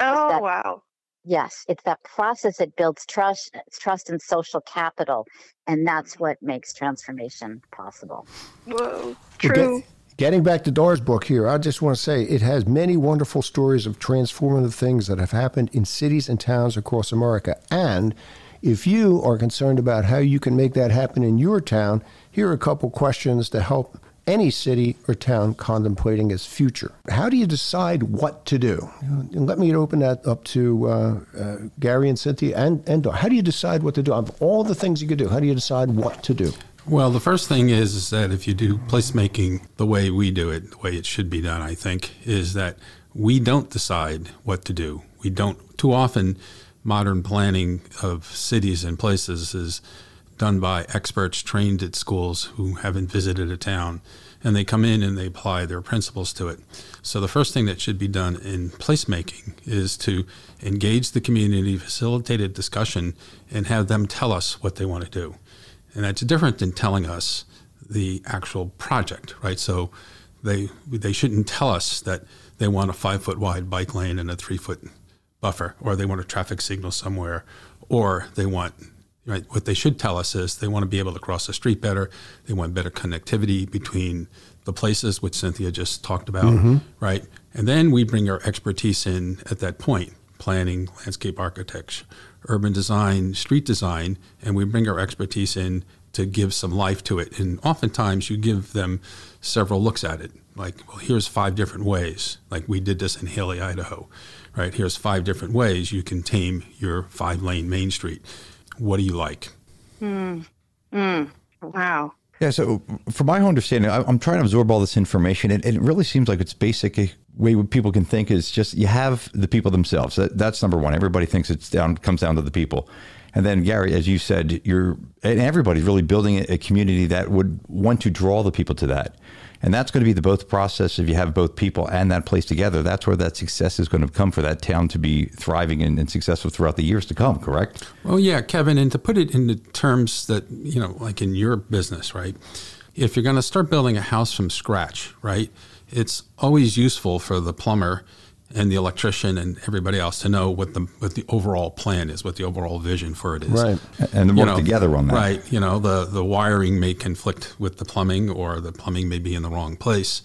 oh, that, wow. Yes, it's that process that builds trust, trust and social capital, and that's what makes transformation possible. Whoa, true. Well, get, getting back to Dar's book here, I just want to say it has many wonderful stories of transformative things that have happened in cities and towns across America, and if you are concerned about how you can make that happen in your town, here are a couple questions to help any city or town contemplating its future. How do you decide what to do? And let me open that up to uh, uh, Gary and Cynthia and, and how do you decide what to do? Of all the things you could do, how do you decide what to do? Well, the first thing is, is that if you do placemaking the way we do it, the way it should be done, I think, is that we don't decide what to do. We don't, too often, modern planning of cities and places is done by experts trained at schools who haven't visited a town. And they come in and they apply their principles to it. So, the first thing that should be done in placemaking is to engage the community, facilitate a discussion, and have them tell us what they want to do. And that's different than telling us the actual project, right? So, they, they shouldn't tell us that they want a five foot wide bike lane and a three foot buffer, or they want a traffic signal somewhere, or they want right. What they should tell us is they want to be able to cross the street better. They want better connectivity between the places, which Cynthia just talked about, mm-hmm. right? And then we bring our expertise in at that point: planning, landscape architecture, urban design, street design, and we bring our expertise in to give some life to it. And oftentimes, you give them several looks at it. Like, well, here's five different ways. Like we did this in Hailey Idaho right? Here's five different ways you can tame your five lane Main Street. What do you like? Mm. Mm. Wow. Yeah, so from my understanding, I'm trying to absorb all this information, and it really seems like it's basic way people can think is just you have the people themselves. That, that's number one. Everybody thinks it's down comes down to the people, and then Gary, as you said, you're and everybody's really building a community that would want to draw the people to that. And that's going to be the both process if you have both people and that place together. That's where that success is going to come for that town to be thriving and, and successful throughout the years to come, correct? Well, yeah, Kevin. And to put it into terms that, you know, like in your business, right? If you're going to start building a house from scratch, right? It's always useful for the plumber and the electrician and everybody else to know what the what the overall plan is, what the overall vision for it is. Right. And work know, together on that. Right. You know, the the wiring may conflict with the plumbing or the plumbing may be in the wrong place.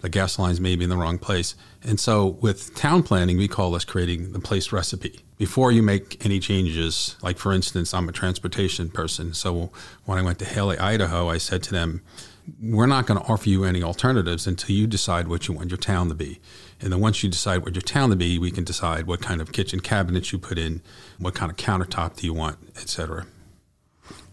The gas lines may be in the wrong place. And so with town planning, we call this creating the place recipe. Before you make any changes, like for instance, I'm a transportation person. So when I went to Hailey, Idaho, I said to them, we're not going to offer you any alternatives until you decide what you want your town to be. And then once you decide what your town to be, we can decide what kind of kitchen cabinets you put in, what kind of countertop do you want, etc. cetera.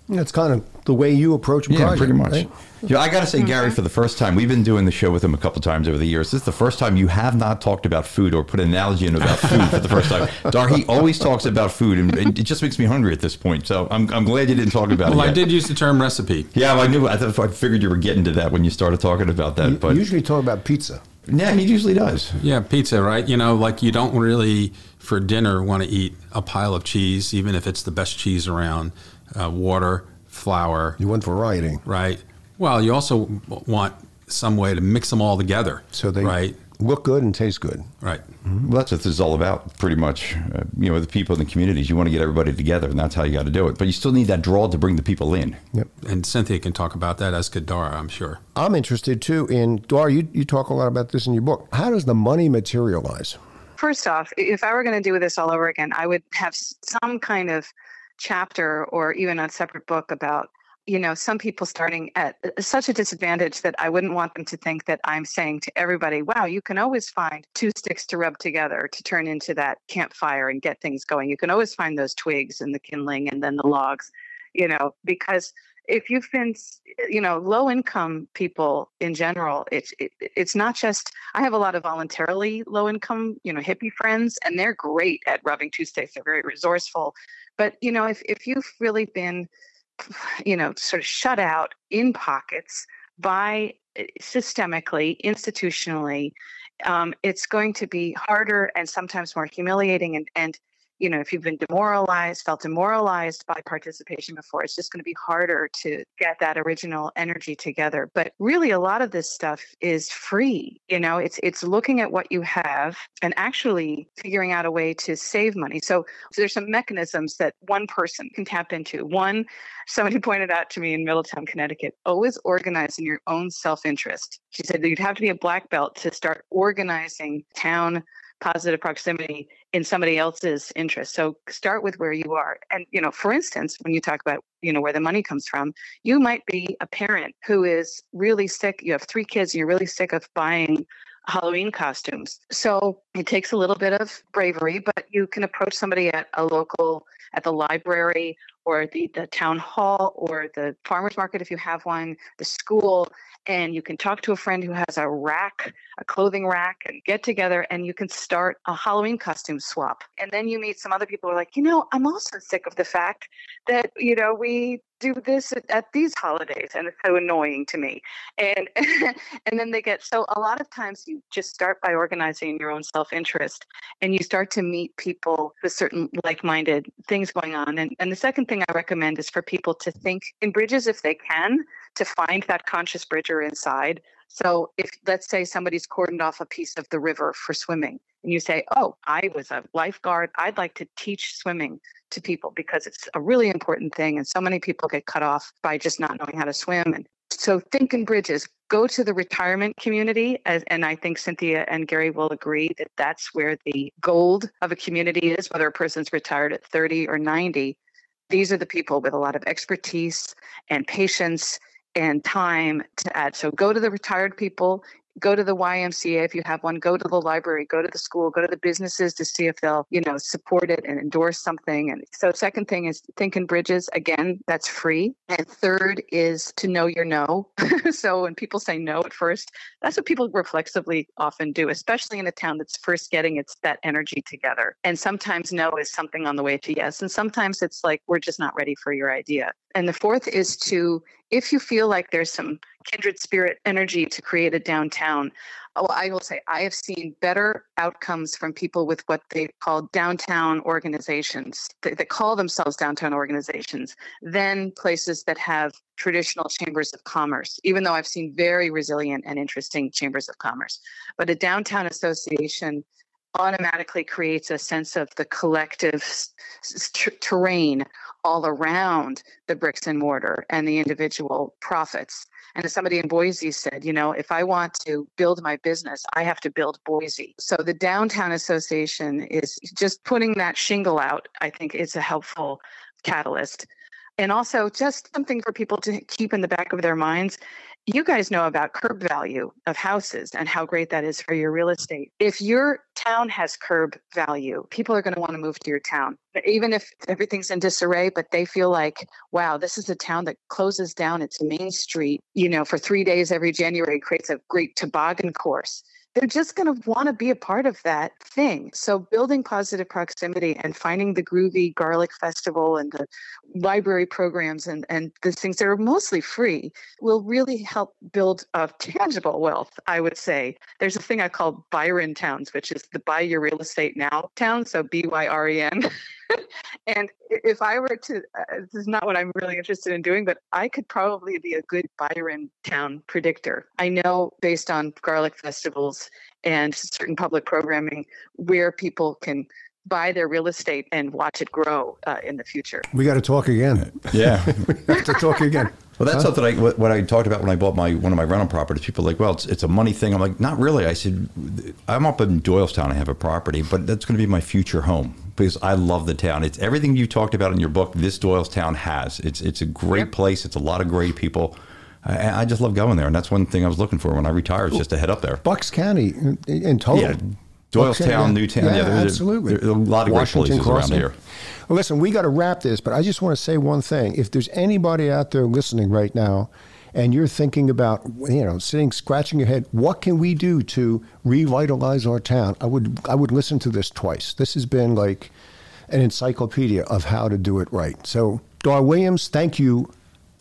That's kind of the way you approach a Yeah, project. pretty much. right? Yeah, I got to say, Gary, for the first time, we've been doing the show with him a couple times over the years. This is the first time you have not talked about food or put an analogy in about food for the first time. <laughs> Dar, he always talks about food, and and it just makes me hungry at this point. So I'm, I'm glad you didn't talk about Well, it. Well, I yet. did use the term recipe. Yeah, I knew. I, thought, I figured you were getting to that when you started talking about that. You But usually talk about pizza. Yeah, he usually does. Yeah, pizza, right? You know, like you don't really for dinner want to eat a pile of cheese, even if it's the best cheese around. Uh, water, flour, You want variety. right? Well, you also want some way to mix them all together. So they right, look good and taste good. right. Well, that's what this is all about, pretty much. Uh, you know, the people in the communities, you want to get everybody together, and that's how you got to do it. But you still need that draw to bring the people in. Yep. And Cynthia can talk about that as could Dara, I'm sure. I'm interested too in Dar. You you talk a lot about this in your book. How does the money materialize? First off, if I were going to do this all over again, I would have some kind of chapter or even a separate book about you know some people starting at uh, such a disadvantage that i wouldn't want them to think that i'm saying to everybody wow you can always find two sticks to rub together to turn into that campfire and get things going. You can always find those twigs and the kindling and then the logs you know because if you've been you know low income people in general it's it, it's not just i have a lot of voluntarily low income you know hippie friends and they're great at rubbing two sticks they're very resourceful. But you know if, if you've really been <sighs> you know sort of shut out in pockets by uh, systemically institutionally um, it's going to be harder and sometimes more humiliating and and you know if you've been demoralized felt demoralized by participation before it's just going to be harder to get that original energy together. But really a lot of this stuff is free you know? It's it's looking at what you have and actually figuring out a way to save money. So, so there's some mechanisms that one person can tap into. One somebody <laughs> pointed out to me in middletown connecticut always organize in your own self-interest. She said that you'd have to be a black belt to start organizing town positive proximity in somebody else's interest. So start with where you are. And, you know, for instance, when you talk about, you know, where the money comes from, you might be a parent who is really sick. You have three kids and you're really sick of buying Halloween costumes. So it takes a little bit of bravery, but you can approach somebody at a local, at the library or the, the town hall or the farmer's market if you have one, the school, and you can talk to a friend who has a rack, a clothing rack, and get together and you can start a Halloween costume swap. And then you meet some other people who are like, you know, I'm also sick of the fact that, you know, we do this at, at these holidays and it's so annoying to me. And <laughs> and then they get so a lot of times you just start by organizing your own self-interest and you start to meet people with certain like-minded things going on. And and the second thing I recommend is for people to think in bridges if they can to find that conscious bridger inside. So if let's say somebody's cordoned off a piece of the river for swimming and you say, "Oh, I was a lifeguard. I'd like to teach swimming to people because it's a really important thing and so many people get cut off by just not knowing how to swim." And so think in bridges. Go to the retirement community as, and I think Cynthia and Gary will agree that that's where the gold of a community is whether a person's retired at 30 or 90 these are the people with a lot of expertise and patience and time to add. So go to the retired people, go to the YMCA if you have one, go to the library, go to the school, go to the businesses to see if they'll, you know, support it and endorse something. And so second thing is think in bridges. Again, that's free. And third is to know your no. <laughs> so when people say no at first, that's what people reflexively often do, especially in a town that's first getting its that energy together. And sometimes no is something on the way to yes. And sometimes it's like, we're just not ready for your idea. And the fourth is to, if you feel like there's some kindred spirit energy to create a downtown, oh, I will say I have seen better outcomes from people with what they call downtown organizations that, that call themselves downtown organizations than places that have traditional chambers of commerce, even though I've seen very resilient and interesting chambers of commerce. But a downtown association automatically creates a sense of the collective terrain all around the bricks and mortar and the individual profits. And as somebody in Boise said, you know, if I want to build my business, I have to build Boise. So the Downtown Association is just putting that shingle out, I think is a helpful catalyst. And also just something for people to keep in the back of their minds you guys know about curb value of houses and how great that is for your real estate. If your town has curb value, people are going to want to move to your town. Even if everything's in disarray, but they feel like, wow, this is a town that closes down its main street, you know, for three days every January, creates a great toboggan course they're just going to want to be a part of that thing. So, building positive proximity and finding the groovy garlic festival and the library programs and, and the things that are mostly free will really help build a tangible wealth, I would say. There's a thing I call Byron towns, which is the buy your real estate now town. So, B Y R E N. <laughs> and if I were to, uh, this is not what I'm really interested in doing, but I could probably be a good Byron town predictor. I know based on garlic festivals and certain public programming where people can buy their real estate and watch it grow uh, in the future. We got to talk again. Yeah, <laughs> we have to talk again. Well, that's huh? something I what I talked about when I bought my one of my rental properties. People are like, well, it's, it's a money thing. I'm like, not really. I said, I'm up in Doylestown. I have a property, but that's going to be my future home because I love the town. It's everything you talked about in your book. This Doylestown has. It's it's a great yep. place. It's a lot of great people. I, I, just love going there, and that's one thing I was looking for when I retire. Is just to head up there. Bucks County in, in total. Yeah. Doylestown, yeah. Newtown, yeah, yeah there's absolutely. A, there's a lot of Washington great places around here. Well, listen, we got to wrap this, but I just want to say one thing. If there's anybody out there listening right now and you're thinking about, you know, sitting, scratching your head, what can we do to revitalize our town? I would, I would listen to this twice. This has been like an encyclopedia of how to do it right. So, Dar Williams, thank you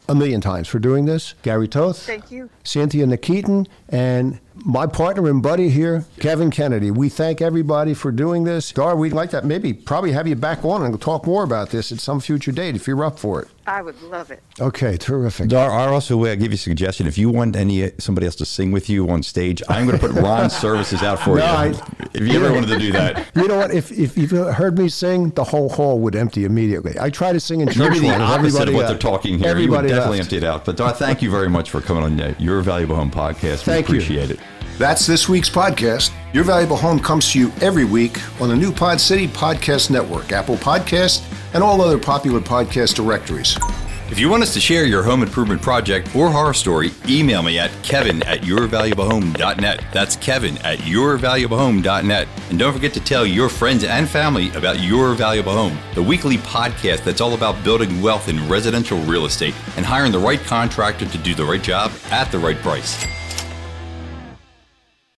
a million times for doing this. Gary Toth. Thank you. Cynthia Nikitin and my partner and buddy here, Kevin Kennedy. We thank everybody for doing this. Dar, we'd like that maybe probably have you back on and talk more about this at some future date if you're up for it. I would love it. Okay, terrific. Dar, I also will give you a suggestion. If you want any somebody else to sing with you on stage, I'm going to put Ron <laughs> services out for no, you. I, if you ever wanted to do that, <laughs> you know what? If if you've heard me sing, the whole hall would empty immediately. I try to sing in church. You're the opposite of what they're talking here. Everybody you would definitely left. empty it out. But Dar, thank you very much for coming on uh, your valuable home podcast. We thank appreciate you. it. That's this week's podcast. Your Valuable Home comes to you every week on the new Pod City Podcast Network, Apple Podcast, and all other popular podcast directories. If you want us to share your home improvement project or horror story, email me at kevin at yourvaluablehome.net. That's kevin at yourvaluablehome.net. And don't forget to tell your friends and family about Your Valuable Home, the weekly podcast that's all about building wealth in residential real estate and hiring the right contractor to do the right job at the right price.